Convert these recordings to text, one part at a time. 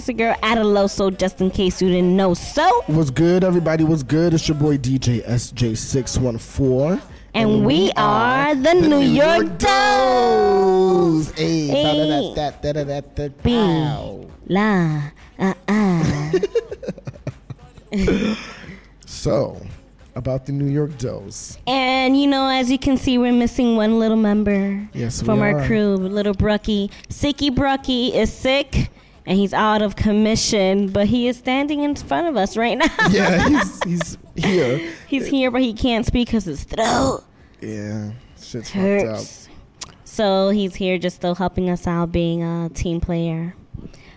It's your girl Adaloso, just in case you didn't know. So, What's good, everybody? What's good? It's your boy DJ SJ614. and, we, are the, New, York, Dose. Hey, Hey. da-da-da-da-da-da-da-da. B. La, uh, uh. So, about the New York Dose. And you know, as you can see, we're missing one little member Yes, from we our crew. Little Brucky, Sicky Brucky is sick, and he's out of commission, but he is standing in front of us right now. Yeah, he's, he's here. he's here, but he can't speak because his throat Yeah, shit's fucked up. hurts. So he's here, just still helping us out, being a team player.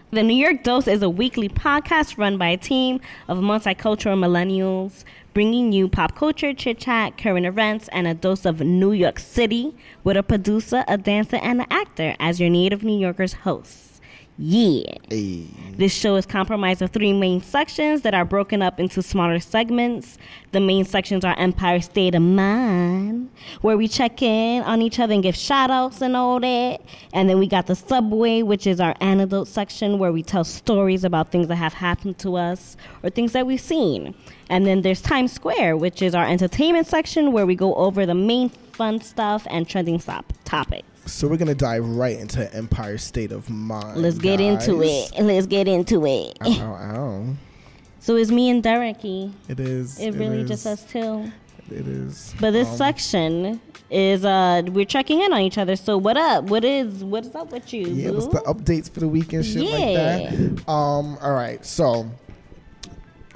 The New York Dose is a weekly podcast run by a team of multicultural millennials, bringing you pop culture, chit chat, current events, and a dose of New York City with a producer, a dancer, and an actor as your native New Yorkers hosts. Yeah. Hey. This show is comprised of three main sections that are broken up into smaller segments. The main sections are Empire State of Mind, where we check in on each other and give shout outs and all that. And then we got the Subway, which is our anecdote section, where we tell stories about things that have happened to us or things that we've seen. And then there's Times Square, which is our entertainment section, where we go over the main fun stuff and trending stop topics. So we're gonna dive right into Empire State of Mind. Let's get into it. Let's get into it. Ow, ow, ow. So it's me and Dereky. It is. It really is, just us two. It is. But this Um, section is uh we're checking in on each other. So what up? What is what is up with you? Yeah, boo? what's the updates for the week and shit Yeah. like that? Um, all right, so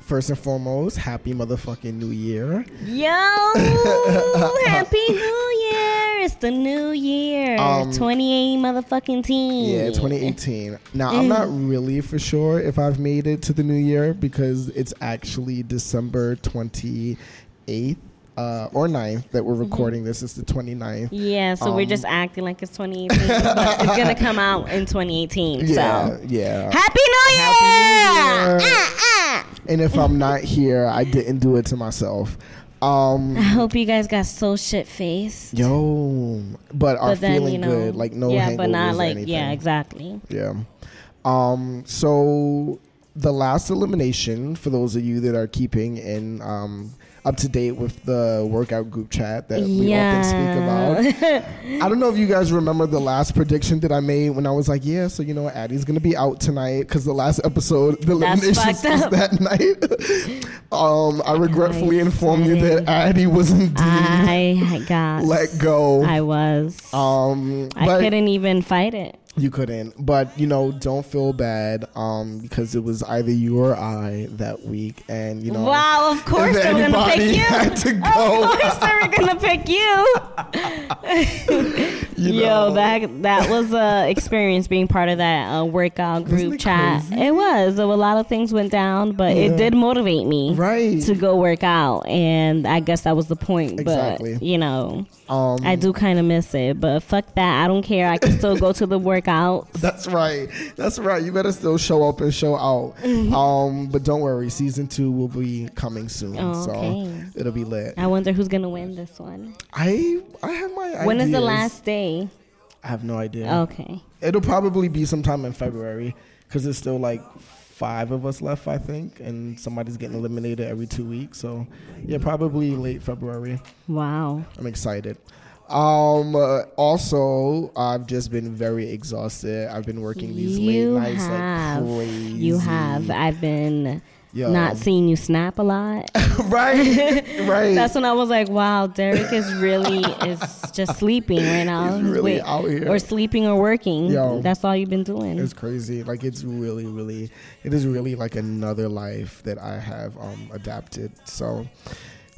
first and foremost, happy motherfucking new year. Yo, happy New Year! It's the new year. Um, 28 motherfucking team. Yeah, 2018. Now, I'm not really for sure if I've made it to the new year because it's actually December 28th uh, or 9th that we're Mm-hmm. recording this. It's the 29th. Yeah, so we're Um, just acting like it's 2018, but it's gonna come out in 2018. Yeah, So yeah. happy New Year! Happy New Year. Ah, ah. And if I'm not here, I didn't do it to myself. Um, I hope you guys got so shit faced. yo, but are but then feeling you know, good, like no yeah, but not like yeah, exactly. Yeah. Um, so the last elimination, for those of you that are keeping in um, up to date with the workout group chat that we often speak about. I don't know if you guys remember the last prediction that I made when I was like, yeah, so you know, Addie's gonna be out tonight because the last episode, the eliminations was that night. um, I regretfully I informed you that Addie was indeed I got let go. I was. um, I couldn't even fight it. You couldn't, but you know, don't feel bad, um, because it was either you or I that week, and you know, wow, of course if they were gonna pick you. had to go. Of course they were gonna pick you. you Yo, that that was a experience being part of that uh, workout group it chat. crazy? It was. So a lot of things went down, but Yeah. it did motivate me right? to go work out, and I guess that was the point. Exactly. But you know, um, I do kind of miss it, but fuck that. I don't care. I can still go to the workouts. That's right. That's right. You better still show up and show out. Mm-hmm. Um, but don't worry, season two will be coming soon, Oh, so okay. it'll be lit. I wonder who's gonna win this one. I I have my When is the last day? I have no idea. Okay. It'll probably be sometime in February because it's still like five of us left, I think, and somebody's getting eliminated every two weeks. So yeah, probably late February. Wow. I'm excited. Um. uh, also, I've just been very exhausted. I've been working these You late nights have. like crazy. You have. I've been Yo. not seeing you snap a lot. right. Right. That's when I was like, wow, Derek is really is just sleeping right now. He's really Wait, out here. Or sleeping or working. Yo. That's all you've been doing. It's crazy. Like it's really, really, it is really like another life that I have um, adapted. So,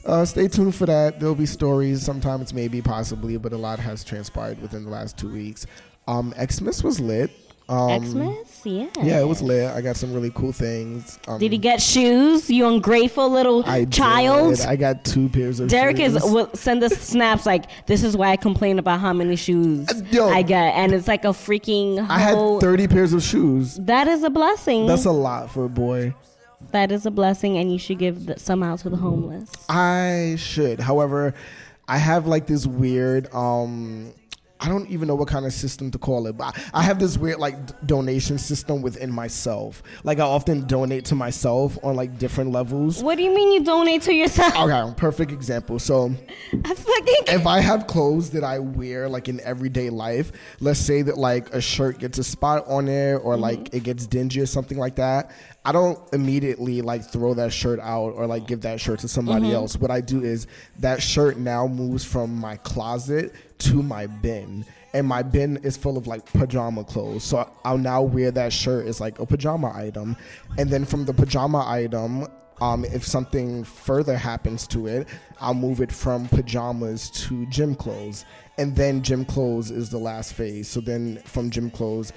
uh, stay tuned for that. There'll be stories. Sometimes, maybe, possibly, but a lot has transpired within the last two weeks. Um, Xmas was lit. Um, Xmas? Yeah. Yeah, it was lit. I got some really cool things. Um, Did he get shoes? You ungrateful little I child. did. I got two pairs of shoes. Derek is will send us snaps like this is why I complain about how many shoes Uh, yo. I get, and it's like a freaking. I had 30 pairs of shoes. That is a blessing. That's a lot for a boy. that is a blessing, and you should give the, some out to the homeless. I should. However, I have like this weird um I don't even know what kind of system to call it, but I have this weird like d- donation system within myself. Like I often donate to myself on like different levels. What do you mean you donate to yourself? Okay, perfect example. So I fucking if I have clothes that I wear like in everyday life, let's say that like a shirt gets a spot on it or mm-hmm. like it gets dingy or something like that, I don't immediately like throw that shirt out or like give that shirt to somebody mm-hmm. else. What I do is that shirt now moves from my closet to my bin. And my bin is full of like pajama clothes. So I'll now wear that shirt as like a pajama item. And then from the pajama item, um, if something further happens to it, I'll move it from pajamas to gym clothes. And then gym clothes is the last phase. So then from gym clothes,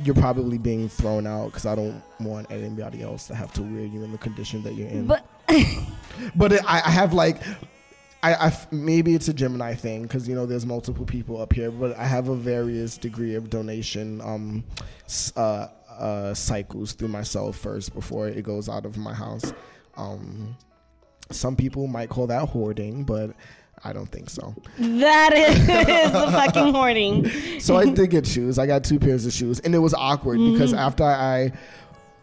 you're probably being thrown out because I don't want anybody else to have to wear you in the condition that you're in. But But it, I, I have like, I, I maybe it's a Gemini thing because you know there's multiple people up here, but I have a various degree of donation um, uh, uh, cycles through myself first before it goes out of my house. Um, some people might call that hoarding, but I don't think so. that is the fucking hoarding. So I did get shoes. I got two pairs of shoes, and it was awkward because after I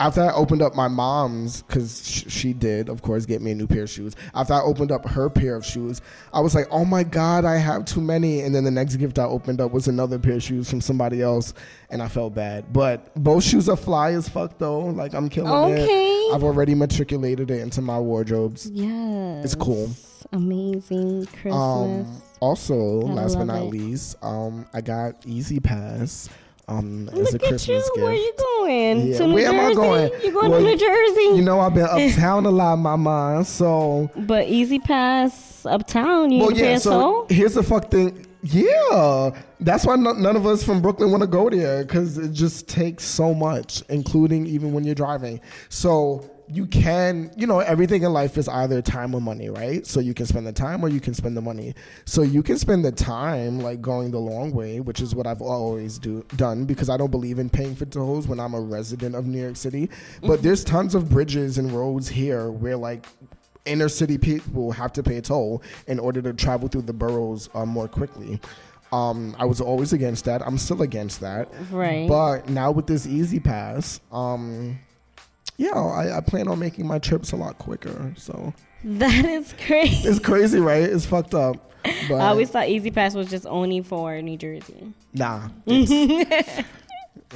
after I opened up my mom's, because sh- she did, of course, get me a new pair of shoes. After I opened up her pair of shoes, I was like, "Oh my god, I have too many!" And then the next gift I opened up was another pair of shoes from somebody else, and I felt bad. But both shoes are fly as fuck, though. Like I'm killing Okay. it. I've already matriculated it into my wardrobes. Yeah. It's cool. Amazing Christmas. Um, also, last but not it. least, um, I got E-ZPass um, as a Look Christmas at you. gift. Where you going? Yeah, To New where am I Jersey? going? You going Well, to New Jersey? You know, I've been uptown a lot, mama. So, but E-ZPass uptown, you well, yeah. So toll? here's the fuck thing. Yeah, that's why no, none of us from Brooklyn want to go there because it just takes so much, including even when you're driving. So you can, you know, everything in life is either time or money, right? So you can spend the time or you can spend the money. So you can spend the time like going the long way, which is what I've always do done because I don't believe in paying for tolls when I'm a resident of New York City. But there's tons of bridges and roads here where like inner city people have to pay a toll in order to travel through the boroughs uh, more quickly. Um, I was always against that. I'm still against that. Right. But now with this E-ZPass, um, yeah, I, I plan on making my trips a lot quicker. So That is crazy. it's crazy, right? It's fucked up. But I always thought E-ZPass was just only for New Jersey. nah.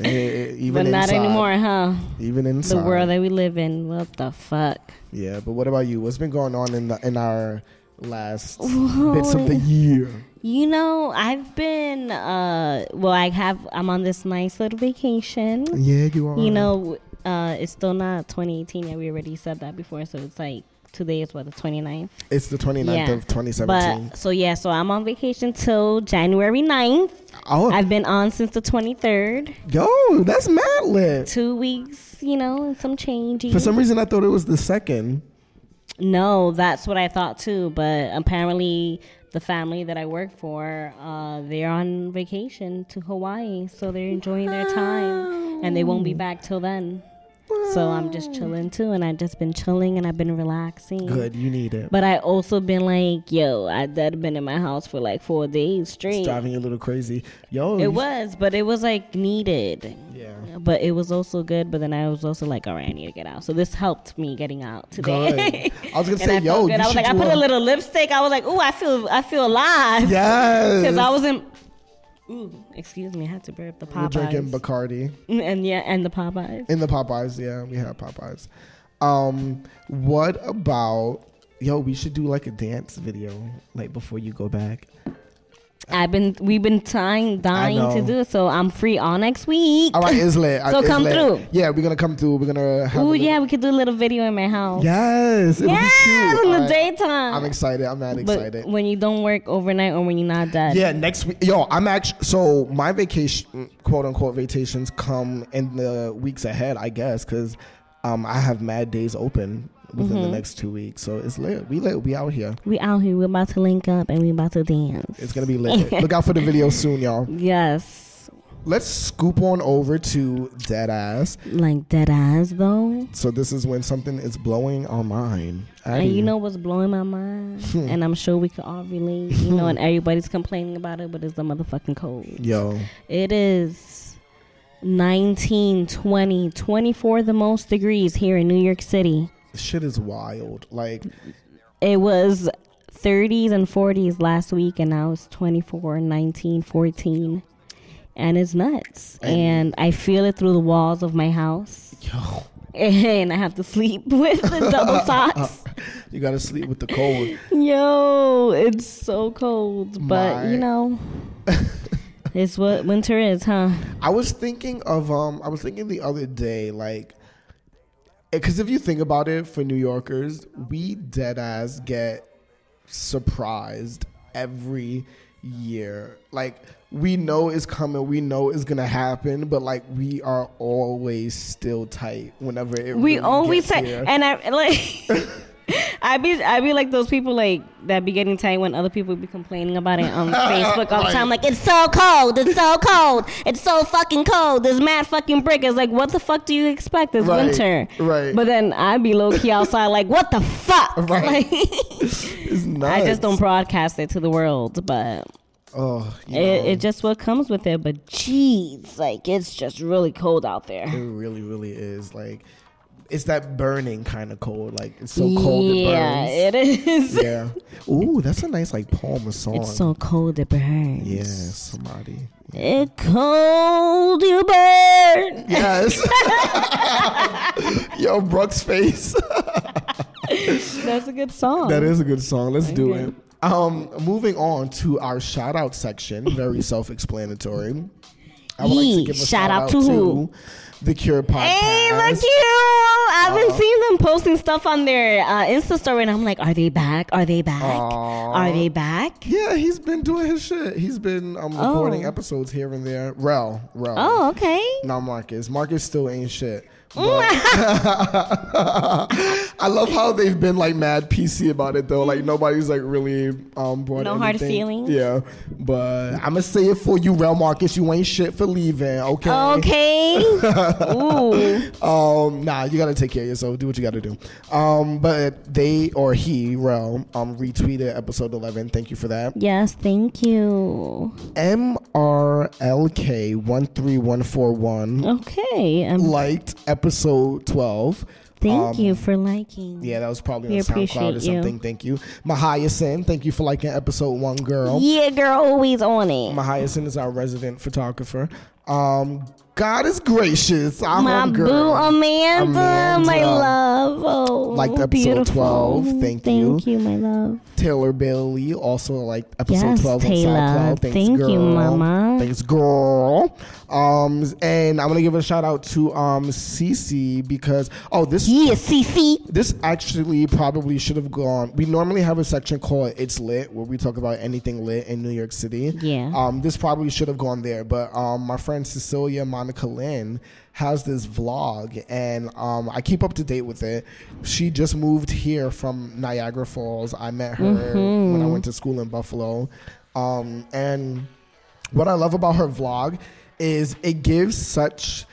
even but not inside, anymore, huh? Even inside. The world that we live in. What the fuck? Yeah, but what about you? What's been going on in the in our last bits of the year? You know, I've been uh well I have I'm on this nice little vacation. Yeah, you are. You know, uh it's still not 2018 yet. We already said that before, so it's like today is what the 29th. it's the 29th Yeah. of 2017. But so yeah, so I'm on vacation till January 9th. oh, I've been on since the 23rd. yo, that's mad lit. 2 weeks, you know, and some change. For some reason, I thought it was the second. No, that's what I thought too. But apparently, the family that I work for, uh, they're on vacation to Hawaii, so they're enjoying their time, and they won't be back till then. So I'm just chilling too, and I've just been chilling, and I've been relaxing. Good, you need it. But I also been like, yo, I that been in my house for like four days It's straight. driving you a little crazy. Yo, It was, but it was like needed. Yeah. But it was also good. But then I was also like, all right, I need to get out. So this helped me getting out today. Good. I was gonna say, I yo, felt good. you I was like, I put a little lipstick. I was like, ooh, I feel, I feel alive. Yes. Because I wasn't. Ooh, excuse me, I had to burp the Popeyes. We're drinking Bacardi and yeah, and the Popeyes. in the Popeyes. Yeah, we have Popeyes. Um, what about? Yo, we should do like a dance video, like before you go back. I've been, we've been trying, dying to do. So I'm free all next week. All right, it's lit. So It's come through. Yeah, we're gonna come through. We're gonna have. Ooh, yeah, we could do a little video in my house. Yes, it'll yeah, be cute. in the All right. daytime. I'm excited. I'm mad but excited. when you don't work overnight or when you're not dead. Yeah, next week. Yo, I'm actually so my vacation, quote unquote, vacations come in the weeks ahead, I guess, because um, I have mad days open within Mm-hmm. the next two weeks. So it's lit. We lit. We out here. We out here. We're about to link up and we're about to dance. It's gonna be lit. Look out for the video soon, y'all. Yes. let's scoop on over to dead ass. Like dead ass though. So this is when something is blowing our mind. And you know what's blowing my mind? and I'm sure we could all relate. You know, and everybody's complaining about it, but it's the motherfucking cold. Yo. It is 19, 20, 24 the most degrees here in New York City. Shit is wild. Like it was 30s and 40s last week and now it's 24, 19, 14 and it's nuts. And, and I feel it through the walls of my house. Yo. And I have to sleep with the double socks. you gotta sleep with the cold. Yo, it's so cold. But my. you know It's what winter is, huh? I was thinking of um I was thinking the other day, like because if you think about it for New Yorkers, we dead ass get surprised every year. Like we know it's coming, we know it's gonna happen, but like we are always still tight whenever it. We really always tight, and I like. I be I be like those people like that be getting tight when other people be complaining about it on Facebook all the time. Like it's so cold, it's so cold, it's so fucking cold. There's mad fucking brick. It's like what the fuck do you expect? It's right, winter, right? But then I be low key outside like what the fuck? Right. Like, it's nuts. I just don't broadcast it to the world, but. Oh, it, it just what comes with it, but jeez, like it's just really cold out there. It really, really is. Like it's that burning kind of cold. Like it's so cold yeah, it burns. Yeah, it is. Yeah. Ooh, that's a nice like poem or song. It's so cold it burns. Yeah, somebody. It cold you burn. Yes. Yo, Brooks face. that's a good song. That is a good song. Let's okay. do it. Um, moving on to our shout out section, very self explanatory. I would like to give a shout, shout out, out to who? The Cure podcast. Hey, look you! I've been uh, seeing them posting stuff on their uh, Insta story, and I'm like, are they back? Are they back? Are they back? Yeah, he's been doing his shit. He's been um, recording oh. episodes here and there. Rel, Rel. Oh, okay. Not Marcus. Marcus still ain't shit. I love how they've been like mad PC about it though. Like nobody's like really um brought no anything. hard feelings. Yeah, but I'm gonna say it for you, Real Marcus. You ain't shit for leaving. Okay. Okay. Ooh. Um. Nah, you gotta take care of yourself. Do what you gotta do. Um. But they or he, Rel, um, retweeted episode 11. Thank you for that. Yes. Thank you. MRLK one three one four one. Okay. Um, liked episode episode 12. Thank um, you for liking. Yeah, that was probably we on SoundCloud or something. You. Thank you. Mahaya thank you for liking episode one, girl. Yeah, girl, always on it. Mahaya is our resident photographer. Um, God is gracious. Our my boo Amanda, Amanda, my love. Oh, like episode beautiful. 12. Thank, Thank you. Thank you, my love. Taylor Bailey also like episode yes, 12 Taylor. on SoundCloud. Thanks, Thank girl. you, mama. Thanks, girl. Um, and I'm gonna give a shout out to um Cece because oh this yeah CC this actually probably should have gone. We normally have a section called It's Lit where we talk about anything lit in New York City. Yeah. Um, this probably should have gone there, but um, my friend Cecilia Monica Lynn has this vlog and um, I keep up to date with it. She just moved here from Niagara Falls. I met her mm-hmm. when I went to school in Buffalo. Um, and what I love about her vlog is it gives such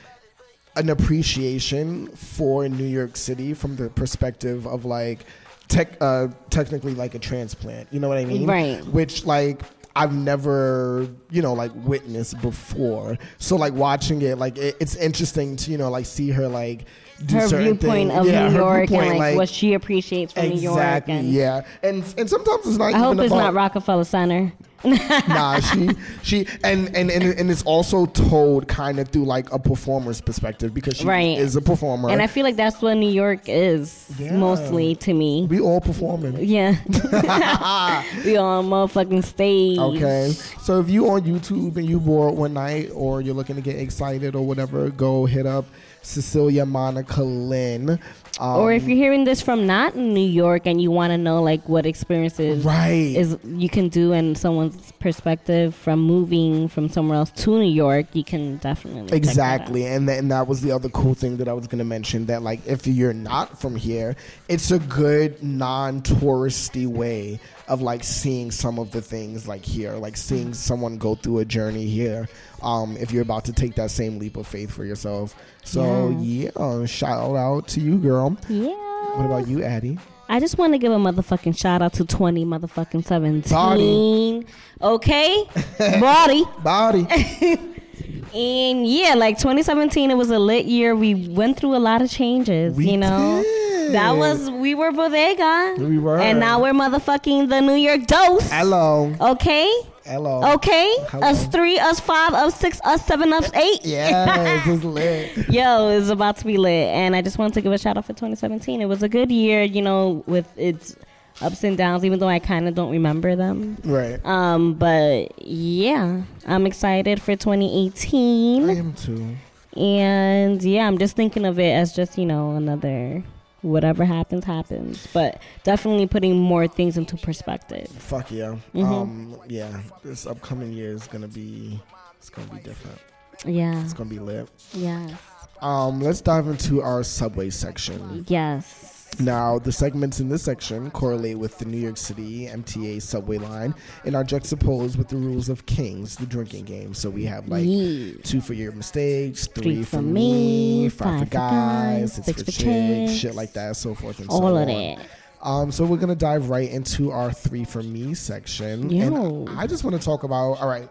an appreciation for New York City from the perspective of like tech, uh, technically like a transplant. You know what I mean? Right. Which like I've never, you know, like witnessed before. So like watching it, like it, it's interesting to you know like see her like do her certain viewpoint things. of yeah, New York and like, like, what she appreciates from exactly, New York. And yeah, and and sometimes it's not. I hope it's about, not Rockefeller Center. Nah, she she and, and and and it's also told kind of through like a performer's perspective because she right. is a performer. And I feel like that's what New York is yeah. mostly to me. We all performing. Yeah. we on motherfucking stage. Okay. So if you on YouTube and you bored one night or you're looking to get excited or whatever, go hit up Cecilia Monica Lynn. Um, or if you're hearing this from not New York and you want to know like what experiences right. is you can do in someone's perspective from moving from somewhere else to New York, you can definitely that. Exactly, and th- and that was the other cool thing that I was gonna mention. That like if you're not from here, it's a good non-touristy way of like seeing some of the things like here, like seeing someone go through a journey here. Um, if you're about to take that same leap of faith for yourself, so yeah, shout out to you, girl. Yeah. What about you, Addie? I just want to give a motherfucking shout out to 20 motherfucking 17. Body. Okay? Body. Body. And yeah, like 2017, it was a lit year. We went through a lot of changes, We you know? did. That was, we were Bodega. We were. And now we're motherfucking the New York Dose. Hello. Okay? Hello. Okay? Hello. Us three, us five, us six, us seven, us eight. Yes, it's lit. Yo, it's about to be lit. And I just wanted to give a shout out for 2017. It was a good year, you know, with its ups and downs, even though I kind of don't remember them. Right. Um, but yeah, I'm excited for 2018. I am too. And yeah, I'm just thinking of it as just, you know, another whatever happens, happens. But definitely putting more things into perspective. Fuck yeah. Mhm. Um, yeah. This upcoming year is gonna be. It's gonna be different. Yeah. It's gonna be lit. Yes. Um, let's dive into our subway section. Yes. Now, the segments in this section correlate with the New York City MTA subway line and are juxtaposed with the rules of Kings, the drinking game. So we have like Yeah. two for your mistakes, three, Three for for me, me, five, for guys, six, for chicks, shit like that, so forth and so on. All of that. Um, so we're gonna dive right into our three for me section, Yo. and I just want to talk about. All right,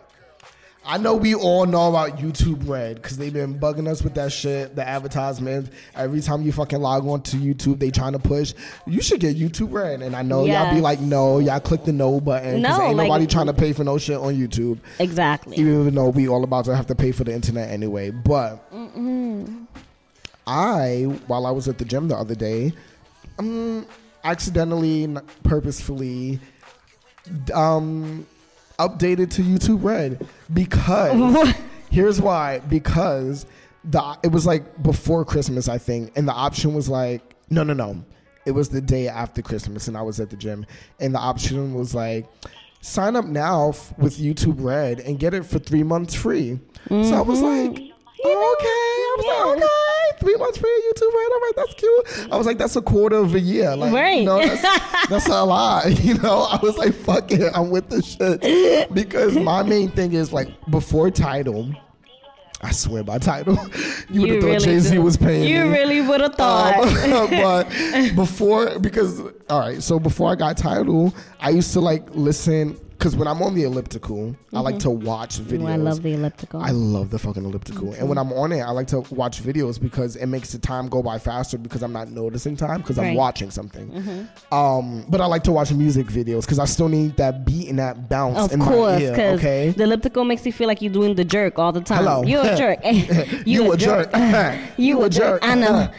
I know we all know about YouTube Red because they've been bugging us with that shit, the advertisements. Every time you fucking log on to YouTube, they trying to push. You should get YouTube Red, and I know y'all be like, no, y'all click the no button because No, ain't like- nobody trying to pay for no shit on YouTube. Exactly. Even though we all about to have to pay for the internet anyway, but I, while I was at the gym the other day, um, accidentally, purposefully, um, updated to YouTube Red because here's why because the it was like before Christmas I think, and the option was like no no no, it was the day after Christmas, and I was at the gym, and the option was like sign up now f- with YouTube Red and get it for three months free. So I was mm-hmm. like, okay, I was like, okay, three months free at YouTube Red. All right, that's cute. I was like, that's a quarter of a year. Like, Right. you know, that's, that's a lot. You know, I was like, fuck it, I'm with the shit because my main thing is like before Tidal. I swear by Tidal, you would have thought Jay Z was paying You me. really would have thought. Um, but before, because all right, so before I got Tidal, I used to like listen because when I'm on the elliptical, I like mm-hmm. to watch videos. Ooh, I love the elliptical. I love the fucking elliptical, and when mm-hmm. I'm on it, I like to watch videos because it makes the time go by faster because I'm not noticing time because I'm watching something. Mm-hmm. Um, but I like to watch music videos because I still need that beat and that bounce of in course, my ear. because Okay, the elliptical makes you feel like you're doing the jerk all the time. Hello. You're a jerk. you, a jerk. You a jerk. I know.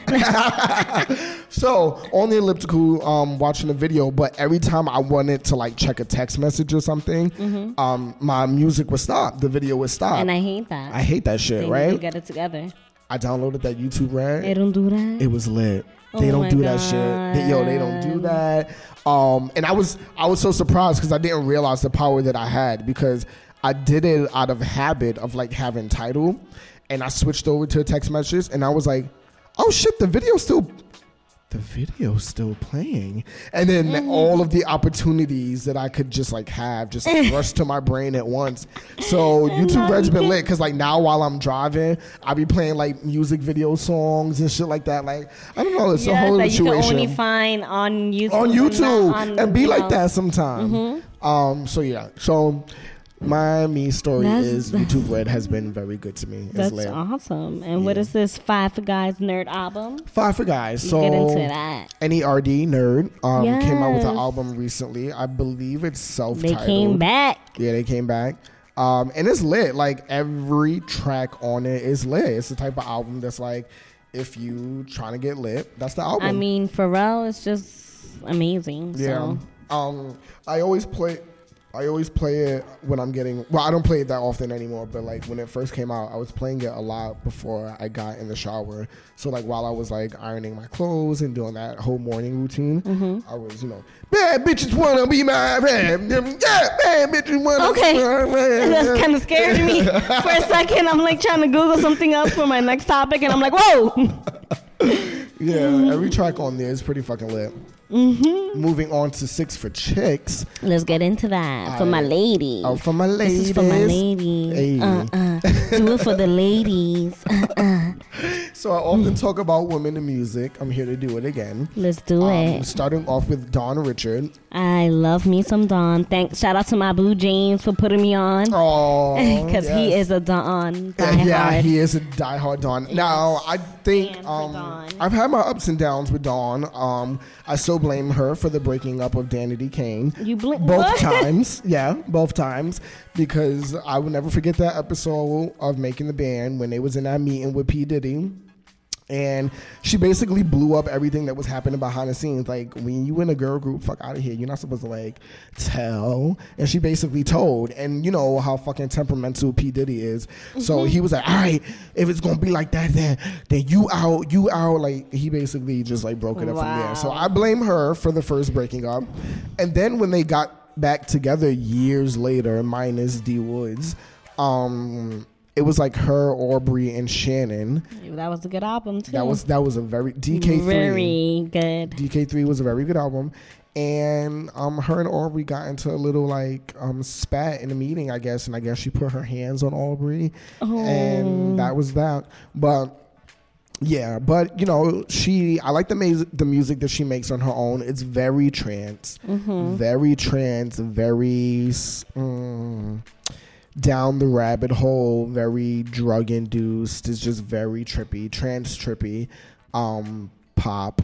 So on the elliptical, um, watching the video, but every time I wanted to like check a text message or something, um, my music would stop. The video would stop. Mm-hmm. and I hate that. I hate that shit, right? get it together. I downloaded that YouTube Red. They don't do that. It was lit. They Oh don't do that shit. They, yo, they don't do that. Um, and I was I was so surprised because I didn't realize the power that I had because I did it out of habit of like having Tidal, and I switched over to text messages, and I was like, oh shit, the video still. The video's still playing, and then Mm-hmm. all of the opportunities that I could just like have just rush to my brain at once. So YouTube Red's been lit because like now while I'm driving, i'll be playing like music video songs and shit like that. Like I don't know, it's a yes, whole that you can situation only find on YouTube. on and YouTube on, and be you like know. that sometime. Um, so yeah, so my me story That's- is YouTube Red has been very good to me. It's That's awesome. And what Yeah. is this Five for Guys nerd album? Five for guys. So get into that. NERD nerd um, came out with an album recently. I believe it's self They came back. Yeah, they came back. Um, and it's lit. Like every track on it is lit. It's the type of album that's like, if you trying to get lit, that's the album. I mean, Pharrell is just amazing. yeah. So. Um, I always play. I always play it when I'm getting. Well, I don't play it that often anymore. But like when it first came out, I was playing it a lot before I got in the shower. So like while I was like ironing my clothes and doing that whole morning routine, Mm-hmm. I was you know bad bitches wanna be my friend. Yeah, bad bitches wanna. Okay. be my friend. That's kind of scared me for a second. I'm like trying to Google something else for my next topic, and I'm like, whoa. Yeah, every track on there is pretty fucking lit. Mm-hmm. Moving on to six for chicks. Let's get into that for my ladies. Oh, for my ladies. This is for my ladies. Hey. Uh, uh, do it for the ladies. Uh, uh, So I often talk about women in music. I'm here to do it again. let's do Um, it. starting off with Dawn Richard. I love me some Dawn. Thanks. Shout out to my Blue James for putting me on. Oh, Because he is a Dawn. Yeah, hard. he is a diehard Dawn. Now, I think um, Dawn. I've had my ups and downs with Dawn. Um, I still blame her for the breaking up of Danity Kane. You bl- both what? times, yeah, both times, because I will never forget that episode of making the band when they was in that meeting with P Diddy. And she basically blew up everything that was happening behind the scenes. Like when you in a girl group, fuck out of here. You're not supposed to like tell. And she basically told. And you know how fucking temperamental P Diddy is. So he was like, all right, if it's gonna be like that, then then you out, you out. Like he basically just like broke it up from there. So I blame her for the first breaking up. And then when they got back together years later, minus D Woods, um, it was like her, Aubrey, and Shannon. That was a good album, too. That was that was a very DK three. very good. DK three was a very good album, and um, her and Aubrey got into a little like um spat in a meeting, I guess, and I guess she put her hands on Aubrey, Oh. and that was that. But yeah, but you know, she I like the music the music that she makes on her own. It's very trance, Mm-hmm. very trance, very. Mm, down the rabbit hole, very drug induced. It's just very trippy, trance trippy, um, pop.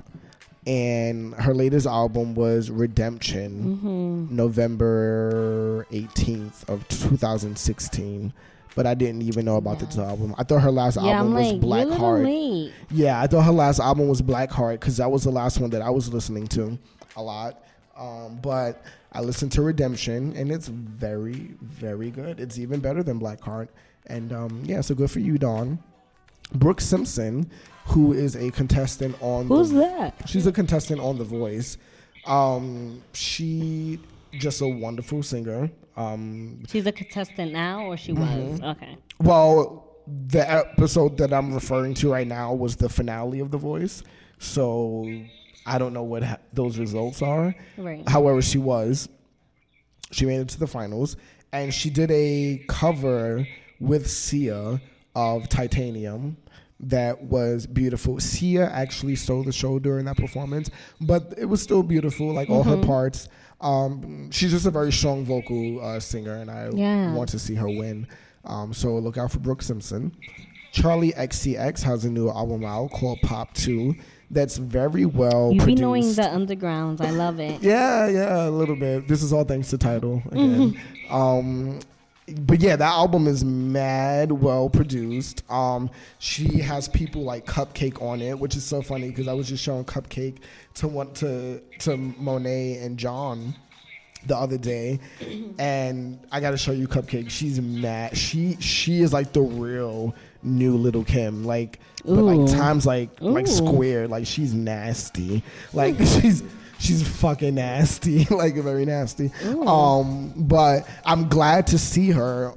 And her latest album was Redemption, Mm-hmm. November 18th of 2016. But I didn't even know about this album. I thought her last Yeah, album was Black you're a little Heart. late. Yeah, I thought her last album was Black Heart because that was the last one that I was listening to a lot. Um, but I listened to Redemption and it's very, very good. It's even better than Black Heart. And um, yeah, so good for you, Dawn. Brooke Simpson, who is a contestant on Who's the, that? She's a contestant on The Voice. Um, she just a wonderful singer. Um, She's a contestant now, or she Mm-hmm. was? Okay. well, the episode that I'm referring to right now was the finale of The Voice. So I don't know what ha- those results are. Right. However, she was. She made it to the finals. And she did a cover with Sia of Titanium that was beautiful. Sia actually stole the show during that performance, but it was still beautiful, like all her parts. Um, she's just a very strong vocal uh, singer, and I Yeah. want to see her win. Um, so look out for Brooke Simpson. Charli XCX has a new album out called Pop 2 that's very well You be knowing the undergrounds. I love it. Yeah, yeah, a little bit. This is all thanks to Tidal again. Mm-hmm. Um, but yeah, that album is mad well produced. Um, she has people like CupcakKe on it, which is so funny because I was just showing CupcakKe to one to to Monet and John the other day, and I got to show you CupcakKe. She's mad. She she is like the real new little Kim. Like, but like times like like Ooh. square. Like she's nasty. Like she's she's fucking nasty. like very nasty. Um, but I'm glad to see her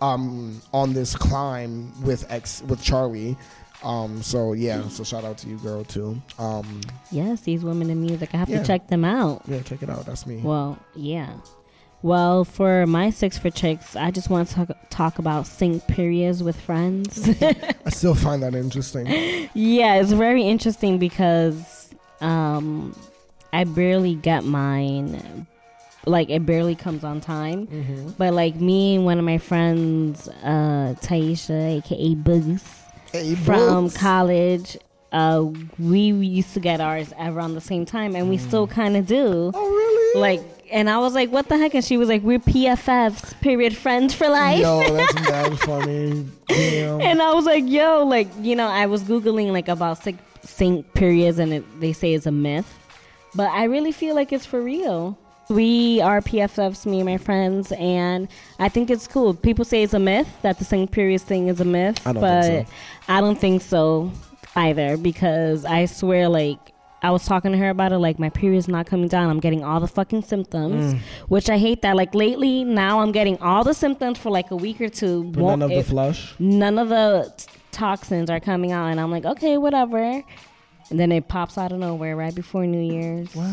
um on this climb with X with Charli. Um, so yeah, so shout out to you, girl, too. Um, Yes, these women in music. I have Yeah. to check them out. yeah, check it out. That's me. Well, yeah. Well, for my six for chicks, I just want to talk, talk about sync periods with friends. I still find that interesting. yeah, it's very interesting because um, I barely get mine. Like it barely comes on time. Mm-hmm. But like me and one of my friends, uh, Taisha, aka Boogs, Hey, from college, uh, we used to get ours around the same time, and we still kind of do. Oh really? Like, and I was like, "What the heck?" And she was like, "We're PFFs, period, friends for life." Yo, that's mad funny. Damn. And I was like, "Yo, like, you know, I was googling like about sync, sync periods, and it, they say it's a myth, but I really feel like it's for real. we are PFFs, me and my friends, and I think it's cool. People say it's a myth that the same period thing is a myth, I but so. I don't think so either because I swear, like. I was talking to her about it, like my period's not coming down. I'm getting all the fucking symptoms, Mm. which I hate that. Like lately, now I'm getting all the symptoms for like a week or two. But none of the flush. none of the t- toxins are coming out, and I'm like, okay, whatever. And then it pops out of nowhere right before New Year's, Wow.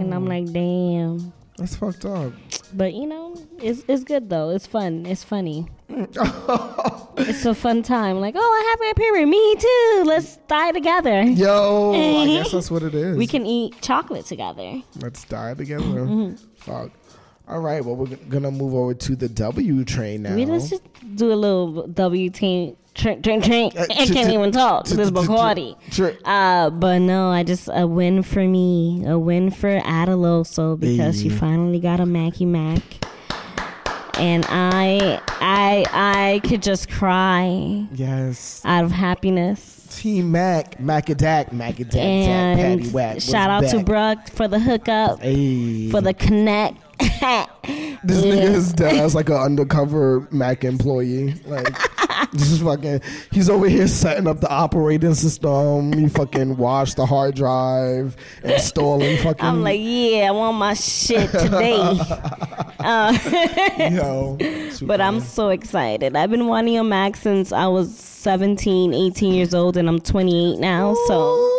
and I'm like, damn. That's fucked up. But you know, it's it's good though. It's fun. It's funny. it's a fun time. Like, oh, I have my period. Me too. Let's die together. Yo, I guess that's what it is. We can eat chocolate together. Let's die together. Mm-hmm. Fuck. All right. Well, we're gonna move over to the W train now. We let's just do a little W team. Drink, drink, drink. Uh, I can't even talk. This Bacardi. Uh, but no, I just a win for me, a win for Adaloso because she finally got a Mackie Mac, and I, I, I could just cry Yes. out of happiness. Team Mac, Macadak, Macadak, And Patty Whack. shout out to back. Brooke for the hookup, for the connect. This nigga is dead as like an undercover Mac employee. Like, this is fucking. He's over here setting up the operating system. He fucking washed the hard drive, installing fucking. I'm like, yeah, I want my shit today. Uh, yo. But I'm so excited. I've been wanting a Mac since I was 17, 18 years old, and I'm 28 now. So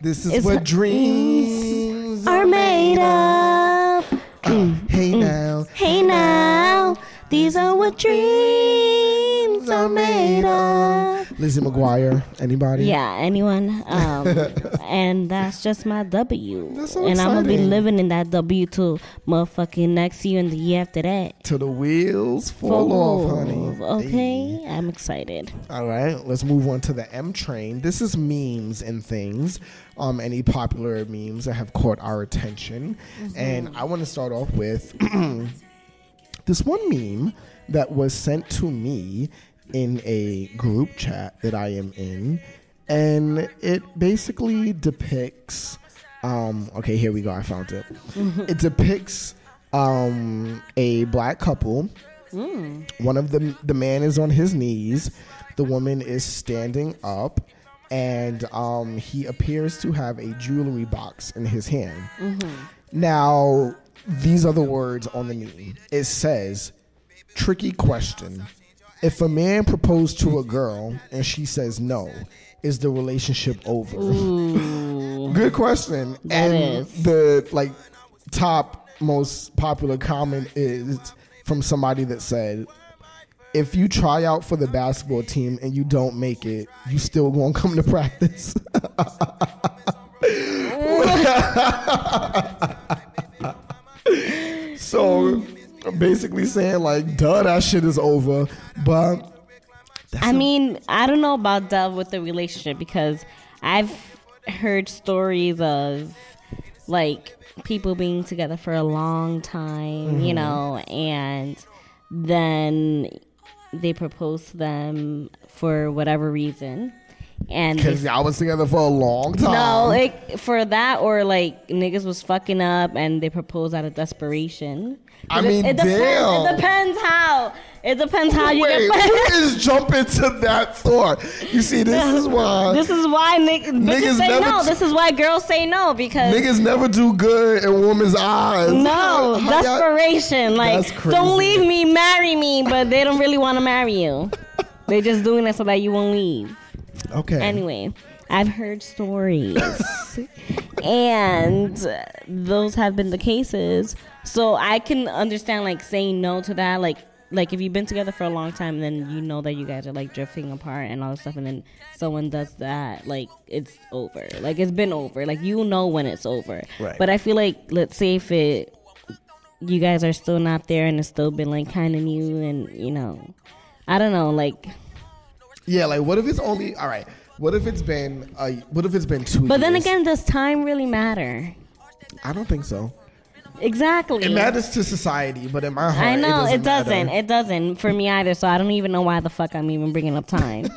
This is It's- what dreams are made of. Ah, mm, hey mm. now, Hey now, these are what dreams are made of. Lizzie McGuire. Anybody? Yeah, anyone. Um, and that's just my W. That's so and I'm gonna be living in that W till motherfucking next year and the year after that. Till the wheels fall off, honey. Okay, I'm excited. All right, let's move on to the M train. This is memes and things. Um, any popular memes that have caught our attention, and I want to start off with this one meme that was sent to me in a group chat that I am in, and it basically depicts. Um, okay, here we go. I found it. It depicts um, a black couple. One of the the man is on his knees, the woman is standing up, and um, he appears to have a jewelry box in his hand. Now, these are the words on the meme. It says, "Tricky question: If a man proposed to a girl and she says no, is the relationship over?" Good question. That and is. the like top most popular comment is from somebody that said, "If you try out for the basketball team and you don't make it, you still gonna come to practice." so basically saying like, "Duh, that shit is over," but. I mean, I don't know about Dove with the relationship because I've heard stories of like people being together for a long time, you mm-hmm. know, and then they propose to them for whatever reason. And Because y'all was together for a long time. no, like for that or like niggas was fucking up and they proposed out of desperation. I mean, it depends. damn. It depends how. It depends how you Wait, get. who is jumping to that thought? You see, this is why This is why bitches Niggas say never no. t- this is why girls say no because niggas never do good in women's eyes. no How y'all- desperation. Like don't leave me, marry me, but they don't really want to marry you. they just doing it so that you won't leave. Okay. Anyway, I've heard stories, and those have been the cases. So I can understand like saying no to that. Like, like if you've been together for a long time, then you know that you guys are like drifting apart and all this stuff, and then someone does that, like it's over. Like it's been over. Like you know when it's over. Right. But I feel like let's say if it, you guys are still not there and it's still been like kind of new, and you know, I don't know, like. Yeah, like what if it's only all right? What if it's been uh, what if it's been two? But then again, does time really matter? I don't think so. Exactly. It matters to society, but in my heart, I know it it doesn't. doesn't. It doesn't for me either. So I don't even know why the fuck I'm even bringing up time.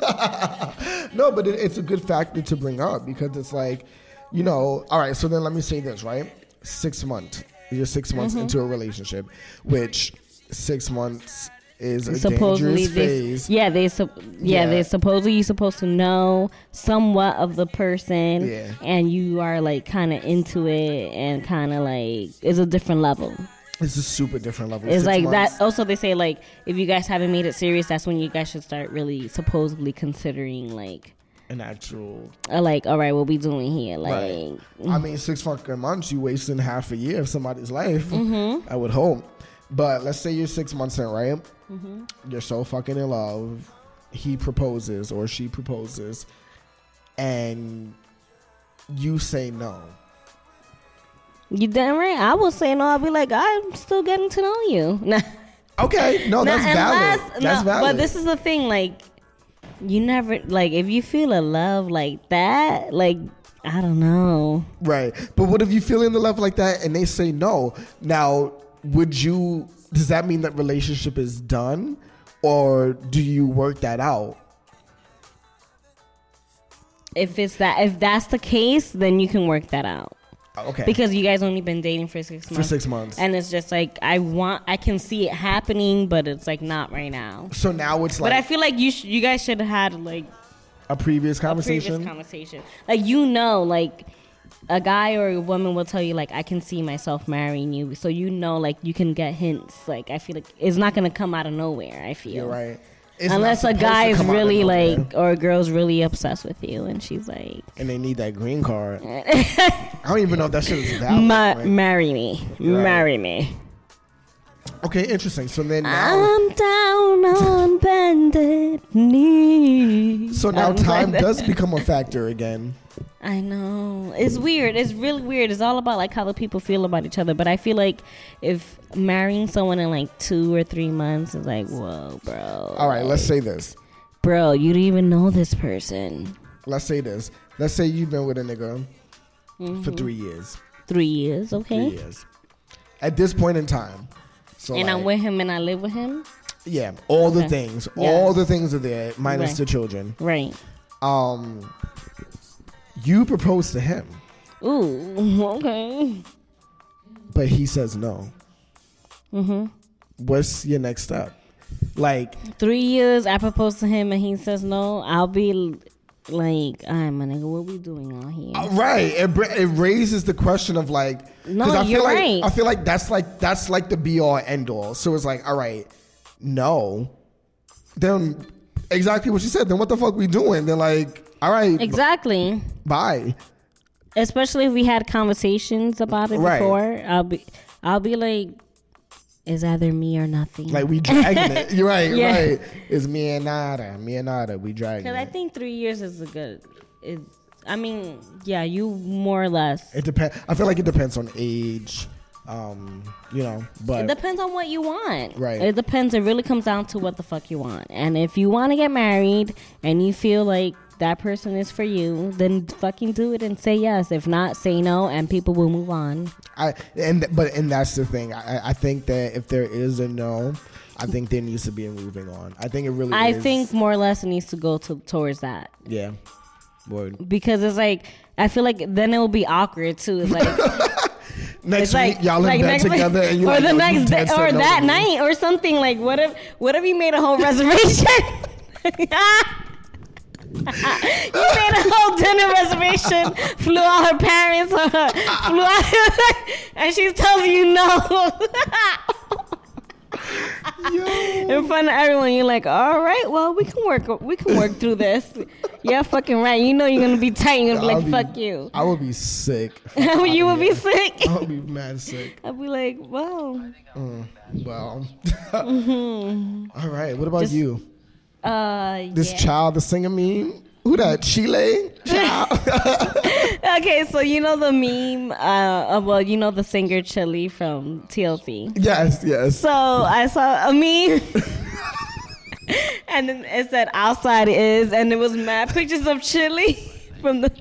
No, but it, it's a good factor to bring up because it's like, you know, all right. So then let me say this, right? Six months, You're 6 months Mm-hmm. into a relationship, which six months is a supposedly dangerous phase. yeah they sup- yeah, Yeah. they supposedly you're supposed to know somewhat of the person Yeah. and you are like kind of into it and kind of like it's a different level It's a super different level. it's Six like months. that also they say like if you guys haven't made it serious that's when you guys should start really supposedly considering like An actual. uh, like all right what we doing here like Right. I mean, six fucking months, you wasting half a year of somebody's life. Mm-hmm. I would hope. But let's say you're six months in, right? Mm-hmm. You're so fucking in love. He proposes or she proposes, and you say no. you damn right i will say no i'll be like i'm still getting to know you. Okay, no, that's valid. unless- that's no, valid. But this is the thing, like you never like if you feel a love like that, like I don't know. Right. But what if you feel in the love like that and they say no? Now, would you does that mean that relationship is done or do you work that out? If it's that if that's the case, then you can work that out. Okay. Because you guys only been dating for six months for. 6 months. And it's just like I want I can see it happening, but it's like not right now. so now it's like but I feel like you sh- you guys should have had like a previous conversation a previous conversation. Like you know, like a guy or a woman will tell you like I can see myself marrying you, so you know like you can get hints. Like I feel like it's not gonna come out of nowhere. I feel You're right. It's unless a guy is come out of really like or a girl's really obsessed with you, and she's like, and they need that green card. I don't even know if that shit is valid. Ma- Like, marry me, Right. marry me. okay, interesting. So then now I'm down on bended knee. so now time does become a factor again. I know. It's weird. It's really weird. It's all about like how the people feel about each other. But I feel like if marrying someone in like two or three months is like, whoa, bro. All right, let's say this. Bro, you don't even know this person. Let's say this. Let's say you've been with a nigga Mm-hmm. for 3 years. Three years, okay? Three years. At this point in time. So And I'm with him and I live with him? Yeah, all the things, all the things are there, minus Right. the children. Right. Um, you propose to him, Ooh, okay. but he says no. Mm-hmm. What's your next step? Like, Three years, I propose to him and he says no. I'll be like, all right, my nigga, what we doing out here? uh, right? It, it raises the question of like, No, I feel you're like right. I feel like that's like that's like the be all end all. So it's like, all right, no, then exactly what you said. Then what the fuck we doing? Then like, all right, Exactly. bye. especially if we had conversations about it Right. before i'll be i'll be like it's either me or nothing Like we dragging it. You're right, Yeah. right. It's me and nada, me and nada. We dragging because i think three years is a good it, i mean yeah you more or less It depends. I feel like it depends on age, um, you know. But it depends on what you want Right. it depends it really comes down to what the fuck you want and if you want to get married and you feel like that person is for you then fucking do it and say yes if not say no and people will move on I and but and that's the thing. I I think that if there is a no, I think there needs to be a moving on. I think it really. i is. think more or less it needs to go to towards that Yeah. Word. because it's like I feel like then it will be awkward too. It's like Next it's like week, y'all in like bed next week- together, and you or like, the next day or that night or something like what if what if you made a whole reservation? you made a whole dinner reservation, flew out her parents, or flew out, and she tells you no. In front of everyone, you're like, all right, well, we can work, we can work through this. Yeah, fucking right. You know you're gonna be tight. You're gonna be I'll like, be- fuck you. I would be sick. You would be sick. I would be mad sick. I'd be like, wow. Mm, well. Mm-hmm. All right. What about Just- you? Uh, This yeah. child, the singer meme. Who that? Chili? Okay, so you know the meme. Uh, well, you know the singer Chili from TLC. yes. Yes. So I saw a meme. and then it said outside is, and it was mad pictures of Chili from the.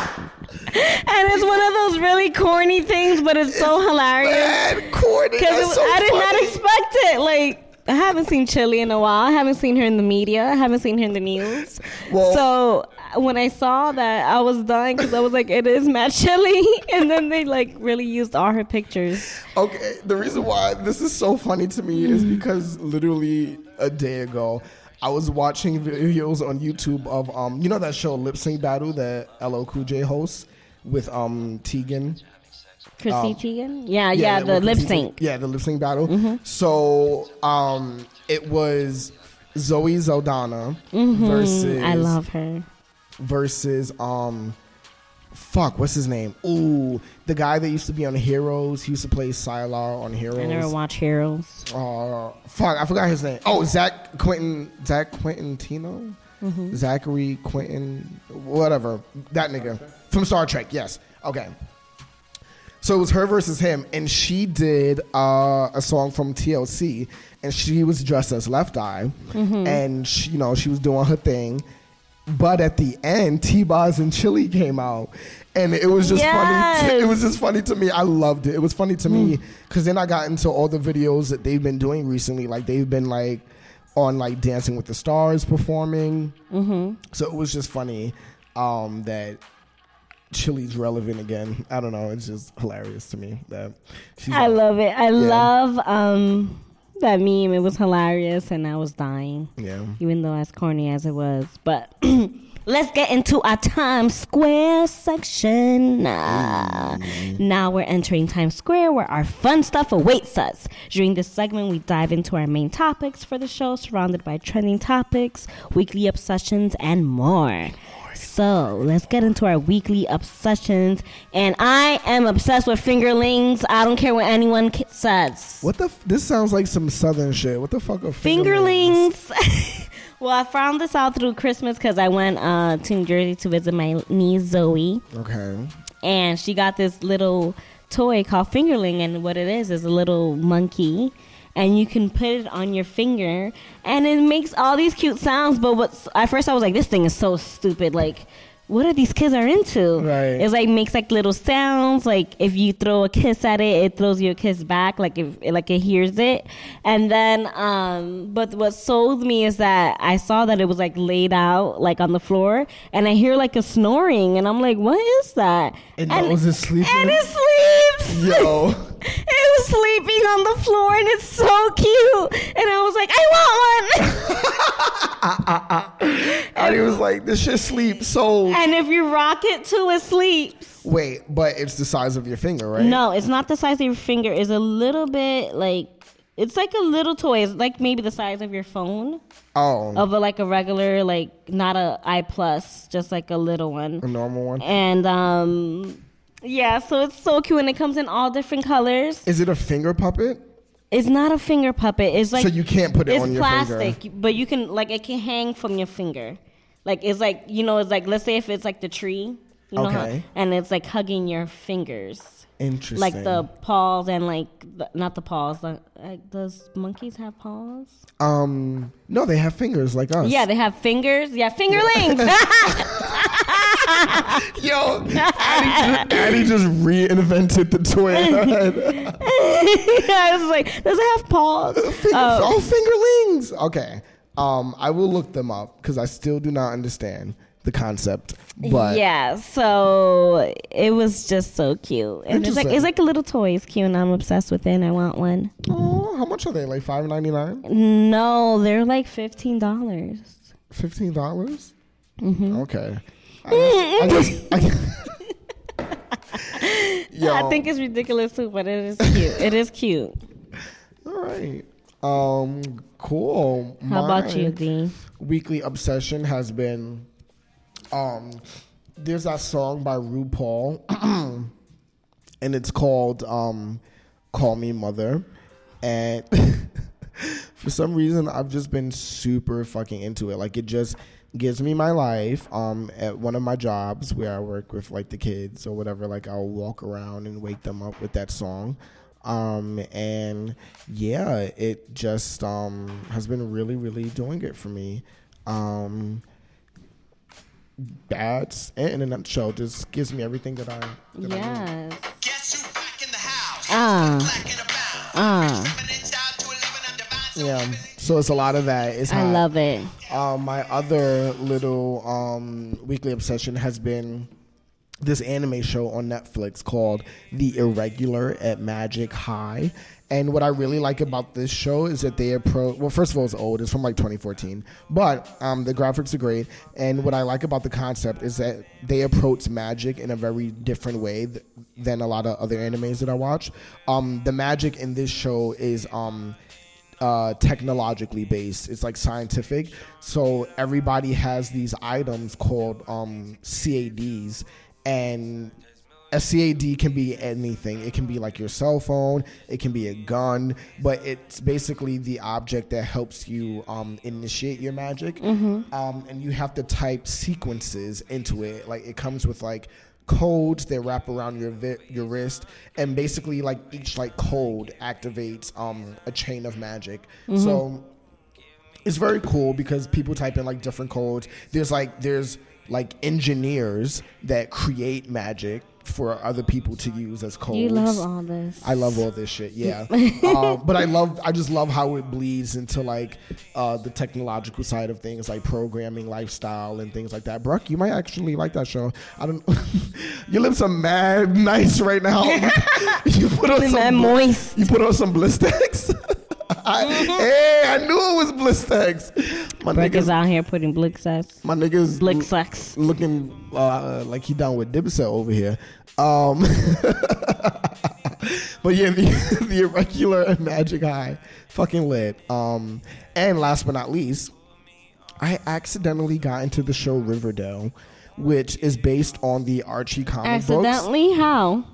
And it's one of those really corny things, but it's so hilarious. Man, corny. Because so I did not expect it. Like, I haven't seen Chili in a while. I haven't seen her in the media. I haven't seen her in the news. Well- so when I saw that, I was dying because I was like, it is Matt Chili. And then they like really used all her pictures. Okay, the reason why this is so funny to me is because literally a day ago, I was watching videos on YouTube of um, you know that show Lip Sync Battle that LL Cool J hosts with um Teigen. Chrissy Um, Teigen? Yeah, yeah, the lip sync. Mm-hmm. Yeah, the lip sync battle. So um, it was Zoe Saldana versus Mm, I love her. versus um fuck what's his name ooh the guy that used to be on heroes he used to play Sylar on heroes I never watch Heroes. uh fuck i forgot his name oh zach quentin zach quentin tino Mm-hmm. zachary quentin whatever that nigga from star trek yes okay so it was her versus him, and she did uh, a song from TLC, and she was dressed as Left Eye, Mm-hmm. and she, you know she was doing her thing. But at the end, T-Boz and Chili came out, and it was just funny. To, it was just funny to me. I loved it. It was funny to me because then I got into all the videos that they've been doing recently. Like they've been like on like Dancing with the Stars performing. Mm-hmm. So it was just funny um, that Chili's relevant again. I don't know. It's just hilarious to me that she's. I love it. I love um that meme. It was hilarious and I was dying. yeah. Even though as corny as it was. But let's get into our Times Square section. Uh, now we're entering Times Square where our fun stuff awaits us. During this segment, we dive into our main topics for the show, surrounded by trending topics, weekly obsessions, and more. So let's get into our weekly obsessions. And I am obsessed with fingerlings. I don't care what anyone says. What the? F- this sounds like some southern shit. What the fuck are Fingerlings. well, I found this out through Christmas because I went uh, to New Jersey to visit my niece Zoe, Okay. and she got this little toy called Fingerling, and what it is is a little monkey. And you can put it on your finger, and it makes all these cute sounds. But what's at first I was like, this thing is so stupid. Like, what are these kids are into? Right. It's like makes like little sounds. Like if you throw a kiss at it, it throws you a kiss back. Like if like it hears it. And then, um, but what sold me is that I saw that it was like laid out like on the floor, and I hear like a snoring, and I'm like, what is that? And and, that was it sleeping? And it sleeps. Yo. It was sleeping on the floor and it's so cute. And I was like, I want one. And he was like, "This shit sleep sold." And if you rock it too, it sleeps. Wait, but it's the size of your finger, right? No, it's not the size of your finger. It's a little bit like it's like a little toy. It's like maybe the size of your phone. Oh, Of a like a regular, like not a i plus, just like a little one. a normal one. And um yeah, so it's so cute and it comes in all different colors. Is it a finger puppet? It's not a finger puppet. It's like so you can't put it it's on your plastic, finger. but you can like it can hang from your finger. Like it's like you know, it's like let's say if it's like the tree, you know, how- Okay. and it's like hugging your fingers, Interesting. like the paws and like the, not the paws. Like, like does monkeys have paws? um, no, they have fingers like us. Yeah, they have fingers. Yeah, fingerlings. Yo, Addie just, Addie just reinvented the toy. I was like, does it have paws? Fing- Oh. oh, fingerlings. Okay. Um, I will look them up because I still do not understand the concept. But yeah, so it was just so cute, and it's like it's like a little toy. It's cute, and I'm obsessed with it. and I want one. oh, how much are they? Like five ninety nine? No, they're like fifteen dollars. Fifteen dollars? Mm-hmm. Okay. I guess, I guess, I I think it's ridiculous too, but it is cute. it is cute. all right. Um, cool. How about you, Dean? Weekly obsession has been, um, there's that song by RuPaul, and it's called um, "Call Me Mother," and for some reason I've just been super fucking into it. Like it just gives me my life. Um, at one of my jobs where I work with like the kids or whatever, like I'll walk around and wake them up with that song. Um, and yeah, it just um has been really, really doing it for me. Um, that's it in a nutshell. Just gives me everything that I. That I. Yes. Guess who back in the house? Ah. Black. Ah. Feminine style to 11 and divine Yeah. So it's a lot of that. It's I hot. love it. Um, my other little um, weekly obsession has been this anime show on Netflix called The Irregular at Magic High. And what I really like about this show is that they approach. Well, first of all, it's old. It's from like 2014, but um, the graphics are great. And what I like about the concept is that they approach magic in a very different way th- than a lot of other animes that I watch. Um, the magic in this show is um, uh, technologically based. It's like scientific. So everybody has these items called um, CADs, and a CAD can be anything. It can be like your cell phone. It can be a gun, but it's basically the object that helps you um, initiate your magic. Um, and you have to type sequences into it. Like it comes with like codes that wrap around your vi- your wrist, and basically like each like code activates um, a chain of magic. So it's very cool because people type in like different codes. There's like there's like engineers that create magic for other people to use as codes. You love all this. I love all this shit, yeah. um, but I love, I just love how it bleeds into like uh, the technological side of things, like programming, lifestyle, and things like that. Brooke, you might actually like that show. I don't. Your lips are mad nice right now. you put on Mad some moist. You put on some Blistex. I, hey, I knew it was Blistex. My Breck is niggas, out here putting sex. my niggas Blick sex. looking uh, like he down with Dipset over here. Um, but yeah, the, the irregular and Magic High, fucking lit. Um, and last but not least, I accidentally got into the show Riverdale, which is based on the Archie comic books. Accidentally? How?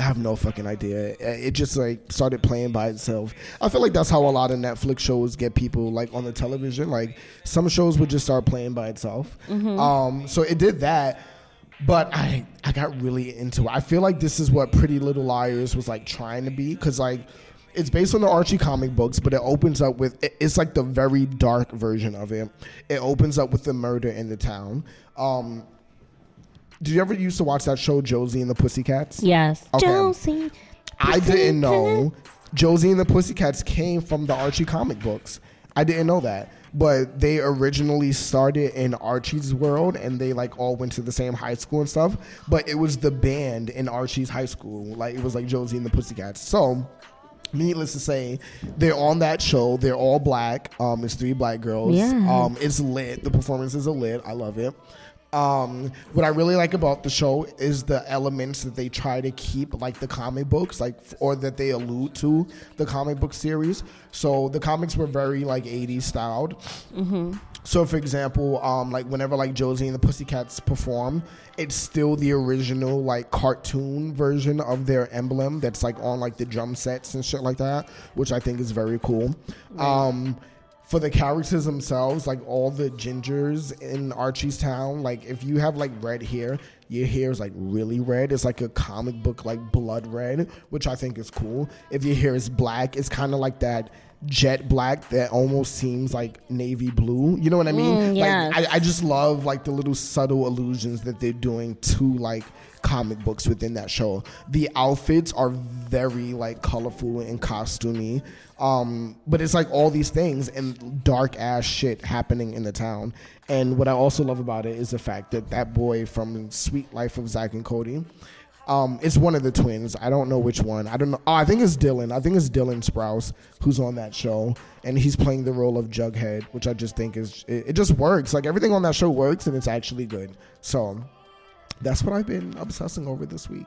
I have no fucking idea. It just like started playing by itself. I feel like that's how a lot of Netflix shows get people like on the television. Like some shows would just start playing by itself. Um, so it did that, but I I got really into it. I feel like this is what Pretty Little Liars was like trying to be because like it's based on the Archie comic books, but it opens up with it's like the very dark version of it. It opens up with the murder in the town. Um, did you ever used to watch that show Josie and the Pussycats? Yes. Okay. Josie. I didn't know Josie and the Pussycats came from the Archie comic books. I didn't know that. But they originally started in Archie's world and they like all went to the same high school and stuff. But it was the band in Archie's high school. Like it was like Josie and the Pussycats. So needless to say, they're on that show. They're all black. Um, it's three black girls. Yes. Um, it's lit. The performances are lit. I love it. Um, what I really like about the show is the elements that they try to keep, like the comic books, like or that they allude to the comic book series. So the comics were very like '80s styled. So, for example, um, like whenever like Josie and the Pussycats perform, it's still the original like cartoon version of their emblem that's like on like the drum sets and shit like that, which I think is very cool. Um, for the characters themselves, like all the gingers in Archie's town, like if you have like red hair, your hair is like really red. It's like a comic book like blood red, which I think is cool. If your hair is black, it's kind of like that jet black that almost seems like navy blue. You know what I mean? Mm, yes. Like I, I just love like the little subtle allusions that they're doing to like comic books within that show. The outfits are very like colorful and costumey. Um, but it's like all these things and dark ass shit happening in the town. And what I also love about it is the fact that that boy from Sweet Life of Zack and Cody, um, it's one of the twins. I don't know which one. I don't know. Oh, I think it's Dylan. I think it's Dylan Sprouse who's on that show, and he's playing the role of Jughead, which I just think is it, it just works. Like everything on that show works, and it's actually good. So that's what I've been obsessing over this week.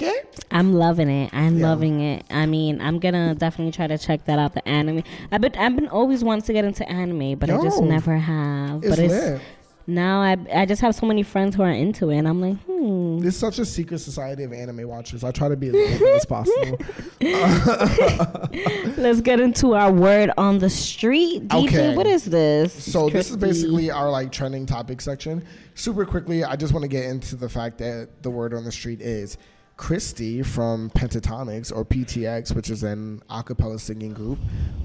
Okay. I'm loving it. I'm Yeah. loving it. I mean, I'm gonna definitely try to check that out. The anime. I've been I've been always wanting to get into anime, but I just never have. It's but it's lit. Now I I just have so many friends who are into it, and I'm like, hmm. There's such a secret society of anime watchers. I try to be as open as possible. Let's get into our word on the street. DJ, Okay. what is this? So this is basically our like trending topic section. Super quickly, I just want to get into the fact that the word on the street is Kirstie from Pentatonix or PTX, which is an acapella singing group.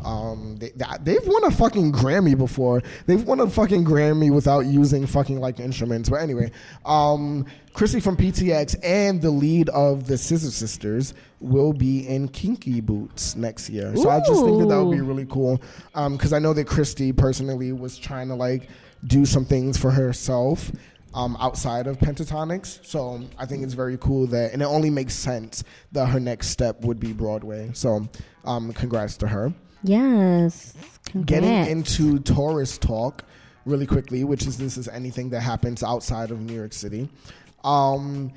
Um, they, they've won a fucking Grammy before. They've won a fucking Grammy without using fucking like instruments. But anyway, um, Kirstie from PTX and the lead of the Scissor Sisters will be in Kinky Boots next year. So I just think that that would be really cool because um, I know that Kirstie personally was trying to like do some things for herself um, outside of Pentatonix. So I think it's very cool that, and it only makes sense that her next step would be Broadway. So um, congrats to her. Yes. Congrats. Getting into tourist talk really quickly, which is this is anything that happens outside of New York City. Um,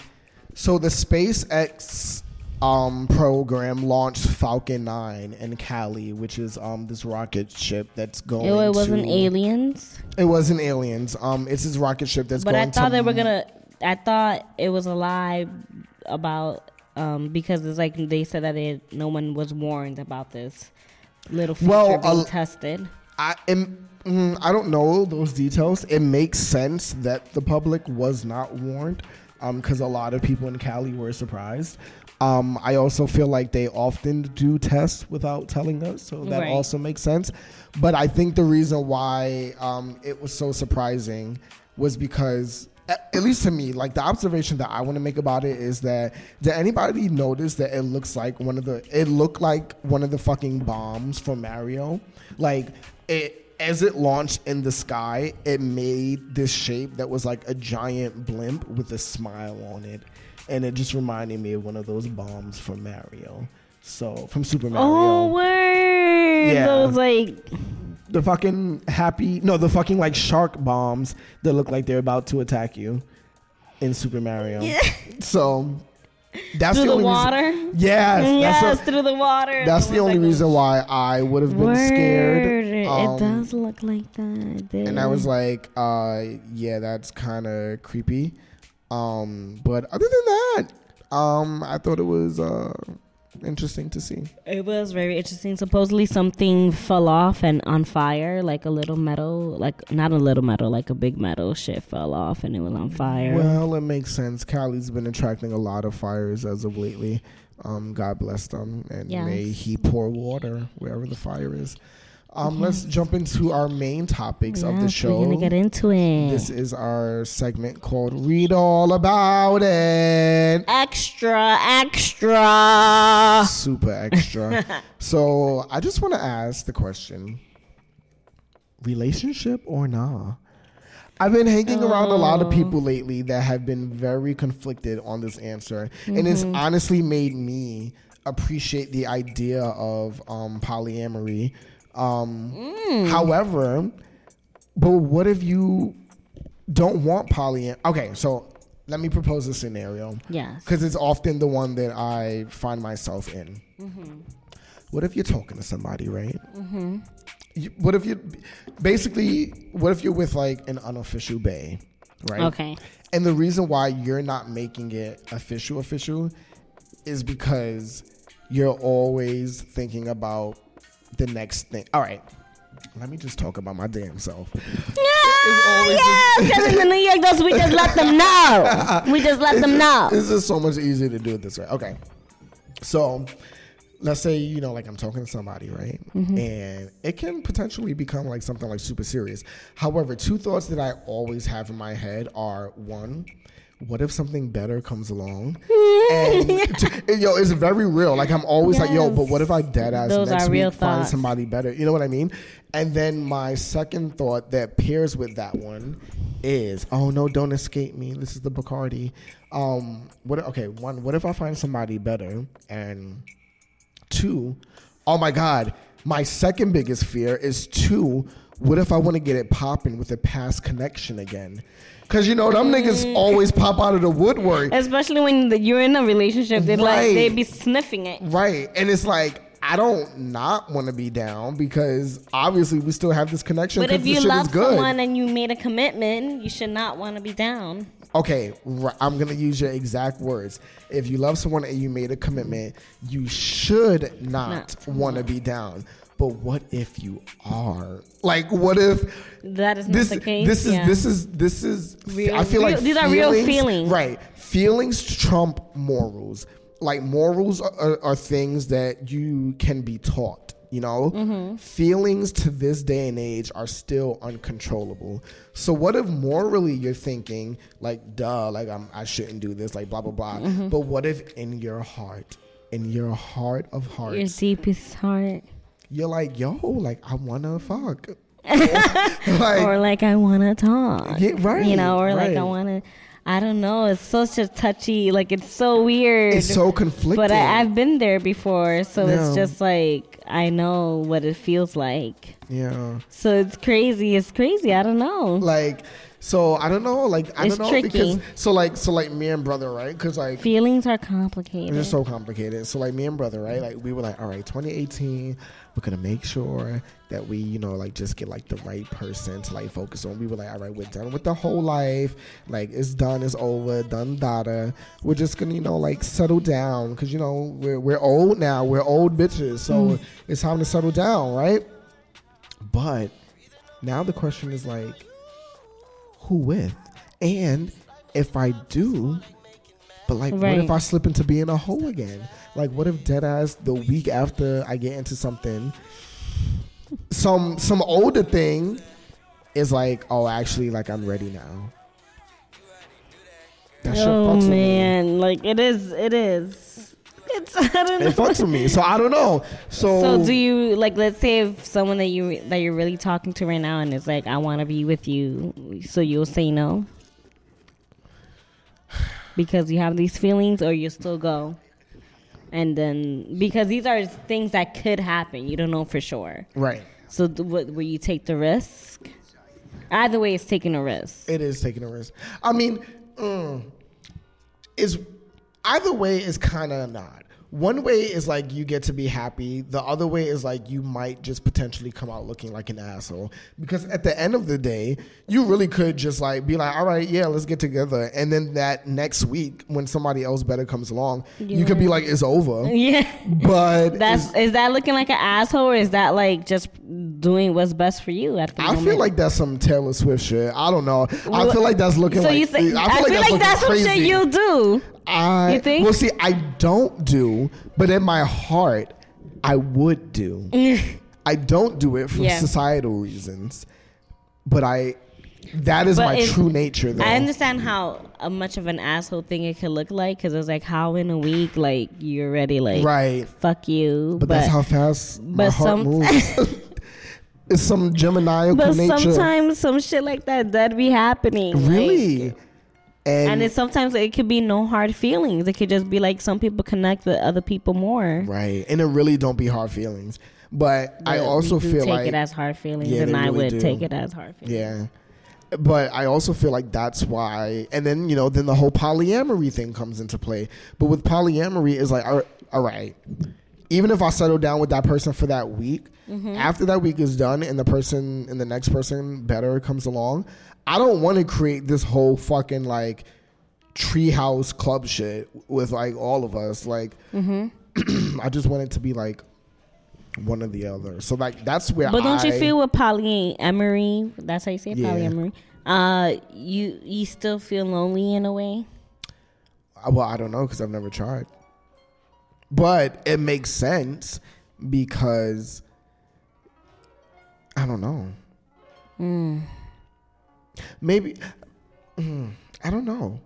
so the SpaceX um, program launched Falcon 9 in Cali, which is um, this rocket ship that's going. It, it wasn't to, aliens. It wasn't aliens. Um, it's this rocket ship that's. But going I thought to, they were gonna. I thought it was a lie about um, because it's like they said that it, no one was warned about this little feature well, being uh, tested. I am. Mm, I don't know those details. It makes sense that the public was not warned because um, a lot of people in Cali were surprised. Um, I also feel like they often do tests without telling us, so that right. also makes sense. But I think the reason why um, it was so surprising was because, at, at least to me, like the observation that I want to make about it is that did anybody notice that it looks like one of the it looked like one of the fucking bombs from Mario, like it as it launched in the sky, it made this shape that was like a giant blimp with a smile on it and it just reminded me of one of those bombs from Mario. So from Super Mario. Oh word! Yeah. Those like the fucking happy no, the fucking like shark bombs that look like they're about to attack you in Super Mario. Yeah. So that's through the, the water. Reason, yes, yes, a, through the water. That's the only reason why I would have been Word. scared. Um, it does look like that. Dude. And I was like, uh, yeah, that's kind of creepy. Um, but other than that, um, I thought it was uh, interesting to see. It was very interesting. Supposedly something fell off and on fire, like a little metal, like not a little metal, like a big metal shit fell off and it was on fire. Well, it makes sense. Cali's been attracting a lot of fires as of lately. Um, God bless them, and yes. may He pour water wherever the fire is. Um, Let's jump into our main topics of the show. We're gonna get into it. This is our segment called "Read All About It." Extra, extra, super extra. so I just want to ask the question: relationship or nah? I've been hanging oh. around a lot of people oh. lately that have been very conflicted on this answer, mm-hmm. and it's mm-hmm. honestly made me appreciate the idea of um, polyamory um, mm. However, but what if you don't want polyam? Okay, so let me propose a scenario. Yes. Because it's often the one that I find myself in. Mm-hmm. What if you're talking to somebody, right? Mm-hmm. You, what if you, basically, what if you're with like an unofficial bay, right? Okay. And the reason why you're not making it official, official, is because you're always thinking about the next thing. All right. Let me just talk about my damn self. Yeah, yeah, because in the New York Dose we just let them know. We just let them know. This is so much easier to do it this way. Okay. So let's say, you know, like I'm talking to somebody, right? Mm-hmm. And it can potentially become like something like super serious. However, two thoughts that I always have in my head are one, what if something better comes along? and yo, it's very real. Like I'm always yes. like, yo, but what if I dead ass Those next week find somebody better? You know what I mean? And then my second thought that pairs with that one is, oh no, don't escape me. This is the Bacardi. Um, what? Okay, one. What if I find somebody better? And two, oh my god, my second biggest fear is two. What if I want to get it popping with a past connection again? Cause you know them niggas mm. always pop out of the woodwork. Especially when the, you're in a relationship, they right. like they be sniffing it. Right, and it's like I don't not want to be down because obviously we still have this connection. But if you love someone and you made a commitment, you should not want to be down. Okay, I'm gonna use your exact words. If you love someone and you made a commitment, you should not, not. want to be down. But what if you are? Like, what if That is not this the case. this is yeah. this is this is Real- I feel real- like these are real feelings. right feelings trump morals like morals are, are, are things that you can be taught you know Mm-hmm. feelings to this day and age are still uncontrollable so what if morally you're thinking like duh like I'm, i shouldn't do this like blah blah blah Mm-hmm. but what if in your heart in your heart of hearts, your deepest heart. You're like yo like i wanna fuck like or like I want to talk. Yeah, right, You know, or like I want to. I don't know. It's such a touchy. Like it's so weird. it's so conflicting but I, I've been there before, so Yeah. it's just like I know what it feels like. yeah So it's crazy. It's crazy. I don't know. like so i don't know like i It's don't know tricky. because so like so like me and brother right? Because like Feelings are complicated. They're so complicated. So like me and brother right? Like we were like all right 2018 we're gonna make sure that we you know like just get like the right person to like focus on. We were like all right we're done with the whole life. Like it's done it's over done data we're just gonna you know like settle down because you know we're, we're old now. We're old bitches so mm. it's time to settle down right? But now the question is like who with and if i do but like, what if I slip into being a hoe again? Like, what if dead ass the week after I get into something, some some older thing is like, oh, actually, like I'm ready now. That oh fucks with me. man, like it is. It is. It's. I don't know. It fucks with me. So I don't know. So, So do you like? Let's say if someone that you that you're really talking to right now and it's like, I want to be with you, so you'll say no because you have these feelings, or you still go, and then because these are things that could happen, you don't know for sure. right, So th- what, will you take the risk? Either way, it's taking a risk. it is taking a risk. I mean, mm, is either way is kind of not. One way is like you get to be happy. The other way is like you might just potentially come out looking like an asshole. Because at the end of the day, you really could just like be like, all right, yeah, let's get together. And then that next week, when somebody else better comes along, you could be like, it's over. Yeah. But That's is that looking like an asshole or is that like just doing what's best for you at the I moment? feel like that's some Taylor Swift shit. I don't know. I feel like that's looking so like. you say I feel, like, looking that's some shit you do. I You think? well, see, I don't do, but in my heart, I would do. I don't do it for Yeah. societal reasons, but I. That is But my it- true nature, though. I understand how uh, much of an asshole thing it could look like because it's like how in a week like you're already like right, fuck you, but, that's how fast my but heart some- moves. it's some Gemini but nature. sometimes some shit like that that be happening. like- really, and, and it's sometimes it could be no hard feelings. It could just be like some people connect with other people more. right, and it really don't be hard feelings. But I also feel take like it as hard feelings, Yeah, and they I really would do. take it as hard feelings. Yeah. But I also feel like that's why, and then you know, then the whole polyamory thing comes into play. But with polyamory, is like, all all right, even if I settle down with that person for that week, Mm-hmm. after that week is done, and the person and the next person better comes along, I don't want to create this whole fucking like treehouse club shit with like all of us. Like, Mm-hmm. I just want it to be like one or the other. So like that's where. But don't you feel with polyamory? That's how you say it, Yeah. polyamory. Uh, you you still feel lonely in a way. Uh, Well, I don't know because I've never tried. But it makes sense because I don't know. Maybe mm, I don't know.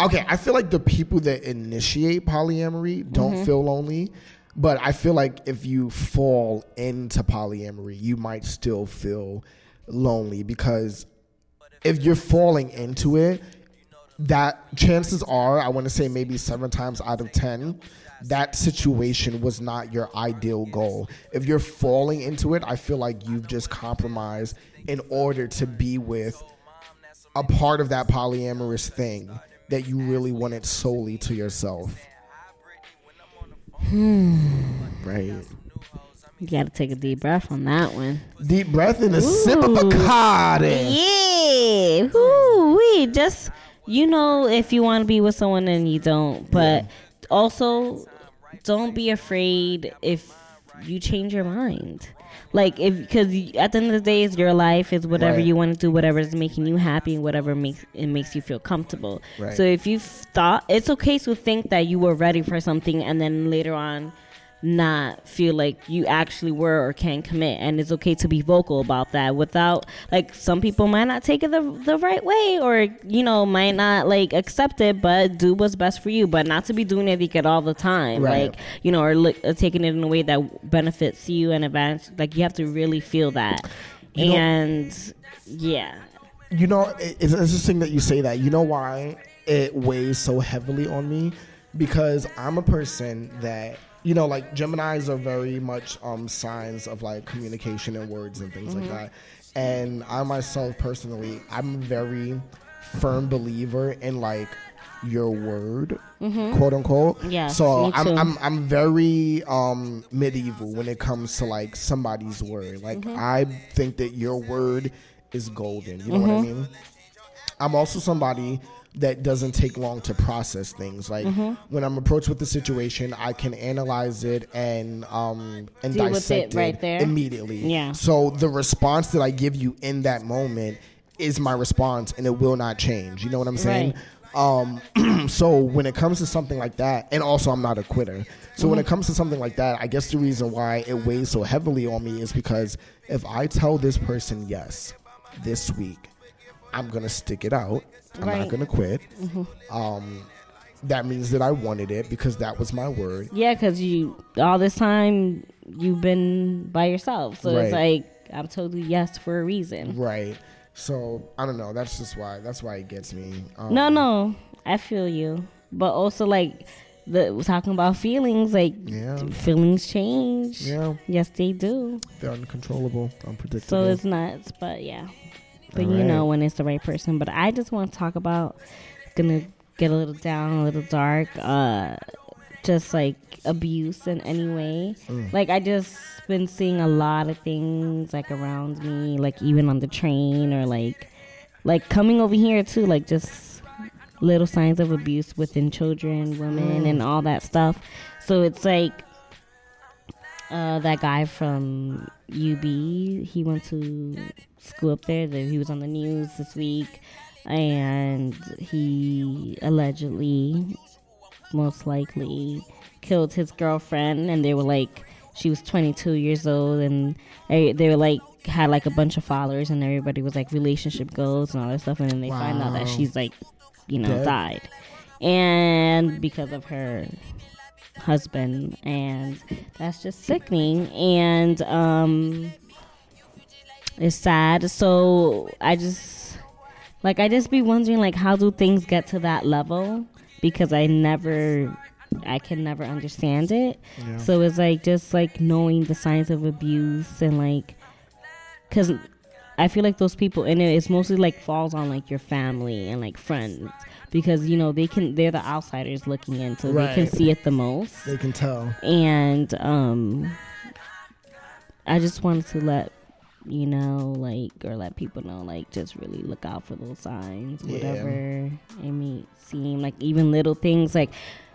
Okay, I feel like the people that initiate polyamory don't feel lonely, but I feel like if you fall into polyamory, you might still feel lonely because if you're falling into it, that chances are, I want to say maybe seven times out of ten, that situation was not your ideal goal. If you're falling into it, I feel like you've just compromised in order to be with a part of that polyamorous thing that you really wanted solely to yourself. Hmm. Right. You got to take a deep breath on that one. Deep breath and a sip of Ooh. Bacardi. Yeah, Ooh, we just you know if you want to be with someone and you don't, but also don't be afraid if you change your mind. Like if because at the end of the day it's your life is whatever Right. you want to do whatever is making you happy whatever makes it makes you feel comfortable Right. so if you thought it's okay to think that you were ready for something and then later on not feel like you actually were or can commit and it's okay to be vocal about that without like some people might not take it the, the right way or you know might not like accept it but do what's best for you but not to be doing it all the time Right. like you know or look, uh, taking it in a way that benefits you and advance like you have to really feel that You know- and yeah You know, it's interesting that you say that. You know why it weighs so heavily on me? Because I'm a person that you know, like Gemini's are very much um signs of like communication and words and things like that. And I myself personally, I'm a very firm believer in like your word, quote unquote. Yeah. So I'm. I'm I'm very um medieval when it comes to like somebody's word. Like I think that your word is golden. You know what I mean? I'm also somebody that doesn't take long to process things. Like Mm-hmm. when I'm approached with the situation, I can analyze it and um and Deal dissect it right there. immediately. Yeah. So the response that I give you in that moment is my response, and it will not change. You know what I'm saying? Right. Um, so when it comes to something like that, and also I'm not a quitter. So when it comes to something like that, I guess the reason why it weighs so heavily on me is because if I tell this person yes this week, I'm gonna stick it out. I'm Right. not gonna quit. Um, that means that I wanted it because that was my word. Yeah, because you all this time you've been by yourself, so it's like I'm totally yes for a reason. Right. So I don't know. That's just why. That's why it gets me. Um, No, no, I feel you, but also like the talking about feelings, like Yeah. feelings change. Yeah, Yes, they do. they're uncontrollable, unpredictable. So it's nuts, but yeah. But All you know when it's the right person. But I just want to talk about gonna get a little down, a little dark. Uh, just like abuse in any way. Mm. Like I just been seeing a lot of things like around me, like even on the train or like like coming over here too, like just little signs of abuse within children, women, Mm. and all that stuff. So it's like uh, that guy from UB, he went to school up there. that He was on the news this week, and he allegedly, most likely, killed his girlfriend. And they were like, she was 22 years old, and they, they were like had like a bunch of followers, and everybody was like relationship goals and all that stuff. And then they find out that she's like, you know, Dead? died, and because of her husband and that's just sickening and um it's sad. So i just like i just be wondering like how do things get to that level? Because i never i can never understand it. Yeah. so it's like just like knowing the signs of abuse and like because i feel like those people in it it's mostly like falls on like your family and like friends. Because you know they can they're the outsiders looking in so they can see it the most. They can tell. and um i just wanted to let you know like or let people know like just really look out for those signs Yeah. whatever it may seem like even little things like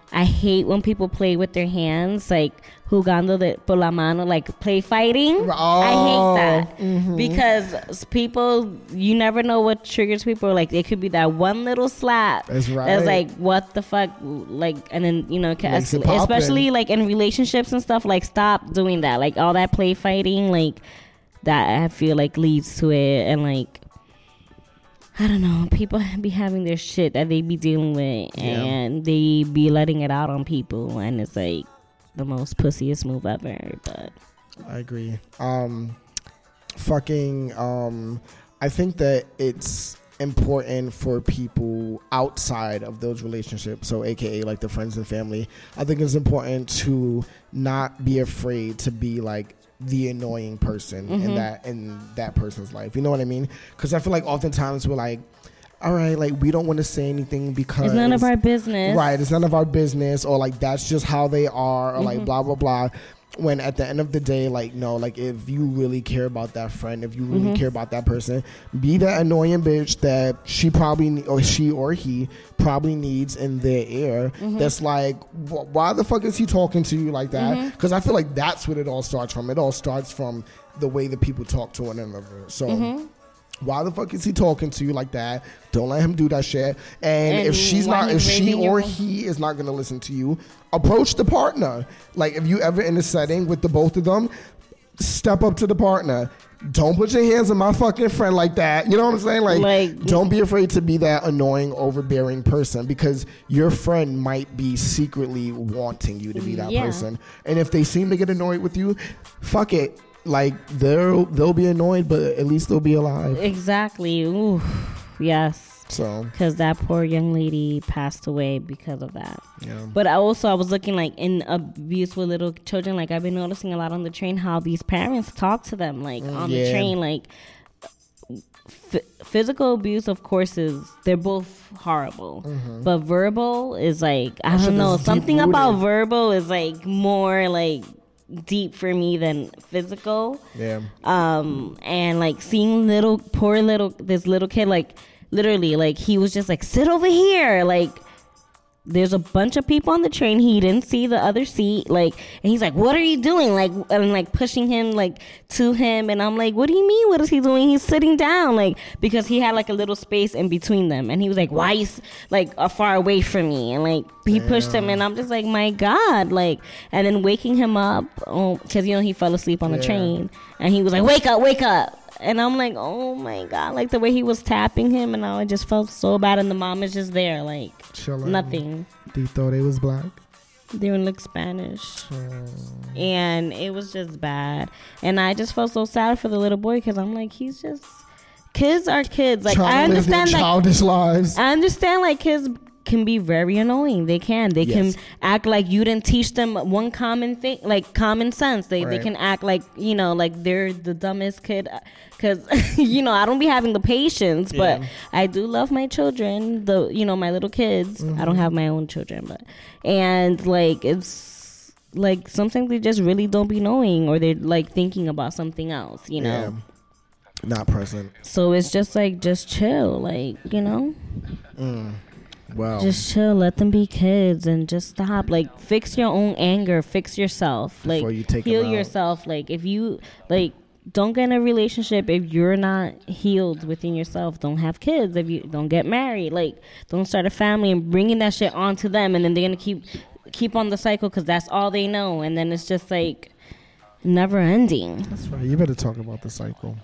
I hate when people play with their hands, like jugando de por la mano, like play fighting. I hate that mhm. because people, you never know what triggers people. Like it could be that one little slap That's right. that's like what the fuck like and then you know it can Makes it escalate. especially like in relationships and stuff like stop doing that like all that play fighting like that i feel like leads to it and like i don't know people be having their shit that they be dealing with Yeah. and they be letting it out on people and it's like the most pussiest move ever but I agree. Um, fucking. Um, I think that it's important for people outside of those relationships, so AKA like the friends and family. I think it's important to not be afraid to be like the annoying person in mm-hmm. that in that person's life. You know what I mean? Because I feel like oftentimes we're like, all right, like we don't want to say anything because it's none of our business Right, it's none of our business, or like that's just how they are, or like mm-hmm. blah blah blah. When at the end of the day, like no, like if you really care about that friend, if you really care about that person, be that annoying bitch that she probably or she or he probably needs in their ear. That's like, why the fuck is he talking to you like that? Because I feel like that's what it all starts from. It all starts from the way that people talk to one another. So. Mm-hmm. Why the fuck is he talking to you like that? Don't let him do that shit. And, And if she's not, if she or he is not gonna listen to you, approach the partner. Like if you ever in a setting with the both of them, step up to the partner. Don't put your hands on my fucking friend like that. You know what I'm saying? Like, Like- don't be afraid to be that annoying, overbearing person because your friend might be secretly wanting you to be that Yeah. person. And if they seem to get annoyed with you, fuck it. Like they'll they'll be annoyed, but at least they'll be alive. Exactly. Ooh, yes. So Because that poor young lady passed away because of that. yeah. But I also, I was looking like in abuse with little children. Like I've been noticing a lot on the train how these parents talk to them, like on the train. Like f- physical abuse, of course, is they're both horrible. But verbal is like I Mm-hmm. don't know. Something deep-rooted. about verbal is like more like deep for me than physical Yeah. um and like seeing little poor little this little kid like literally like he was just like sit over here. Like there's a bunch of people on the train. He didn't see the other seat. Like and he's like what are you doing? Like and like pushing him like to him. And i'm like what do you mean? What is he doing? He's sitting down. Like because he had like a little space in between them. And he was like why you s- like uh, far away from me? And like he pushed him. And i'm just like my god. Like and then waking him up because you know he fell asleep on the Yeah. train. And he was like wake up wake up and I'm like, oh my god, like the way he was tapping him, and I just felt so bad. And the mom is just there, like Chilling. nothing. Do you thought they was black? They didn't look Spanish, Oh. and it was just bad. And I just felt so sad for the little boy because I'm like, he's just kids are kids. Like I Trying to live their understand, like childish lives. I understand, like kids can be very annoying. They can. They Yes. can act like you didn't teach them one common thing, like common sense. They they can act like you know, like they're the dumbest kid. Because you know, I don't be having the patience, but Yeah. I do love my children. The you know my little kids. I Mm-hmm. don't have my own children, but and like it's like sometimes they just really don't be knowing, or they're like thinking about something else. You know. Yeah. Not present. So it's just like just chill, like you know. Well, Just chill, let them be kids, and just stop. Like, fix your own anger, fix yourself. Like, Before you take heal yourself. Like, if you like, don't get in a relationship if you're not healed within yourself. Don't have kids if you don't get married. Like, don't start a family and bringing that shit onto them, and then they're gonna keep keep on the cycle because that's all they know, and then it's just like never ending. That's right. You better talk about the cycle.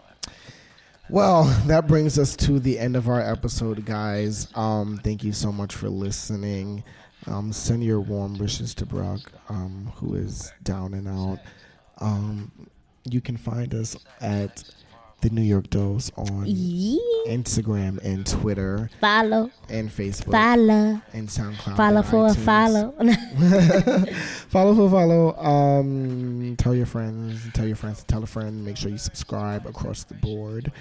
Well, that brings us to the end of our episode, guys. Um, thank you so much for listening. Um, send your warm wishes to Brock, um, who is down and out. Um, you can find us at the New York Dose on Yeah. Instagram and Twitter Follow, and Facebook follow, and SoundCloud. follow and for a iTunes. follow. follow for follow. Um, tell your friends. Tell your friends to tell a friend. Make sure you subscribe across the board.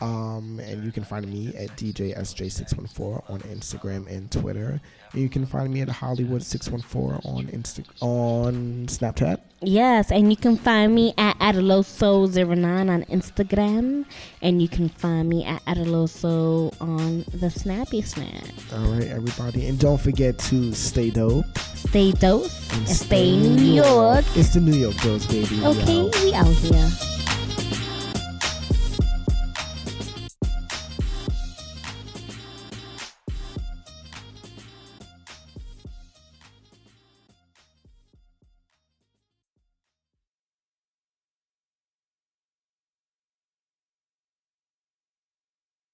Um, and you can find me at DJSJ614 on Instagram and Twitter. And you can find me at Hollywood614 on Insta- on Snapchat. Yes, and you can find me at Adaloso09 on Instagram, and you can find me at Adaloso on the Snappy Snap. All right, everybody, and don't forget to stay dope Stay dope. and stay New York. It's the New York Girls, baby. We Okay, out. we out here.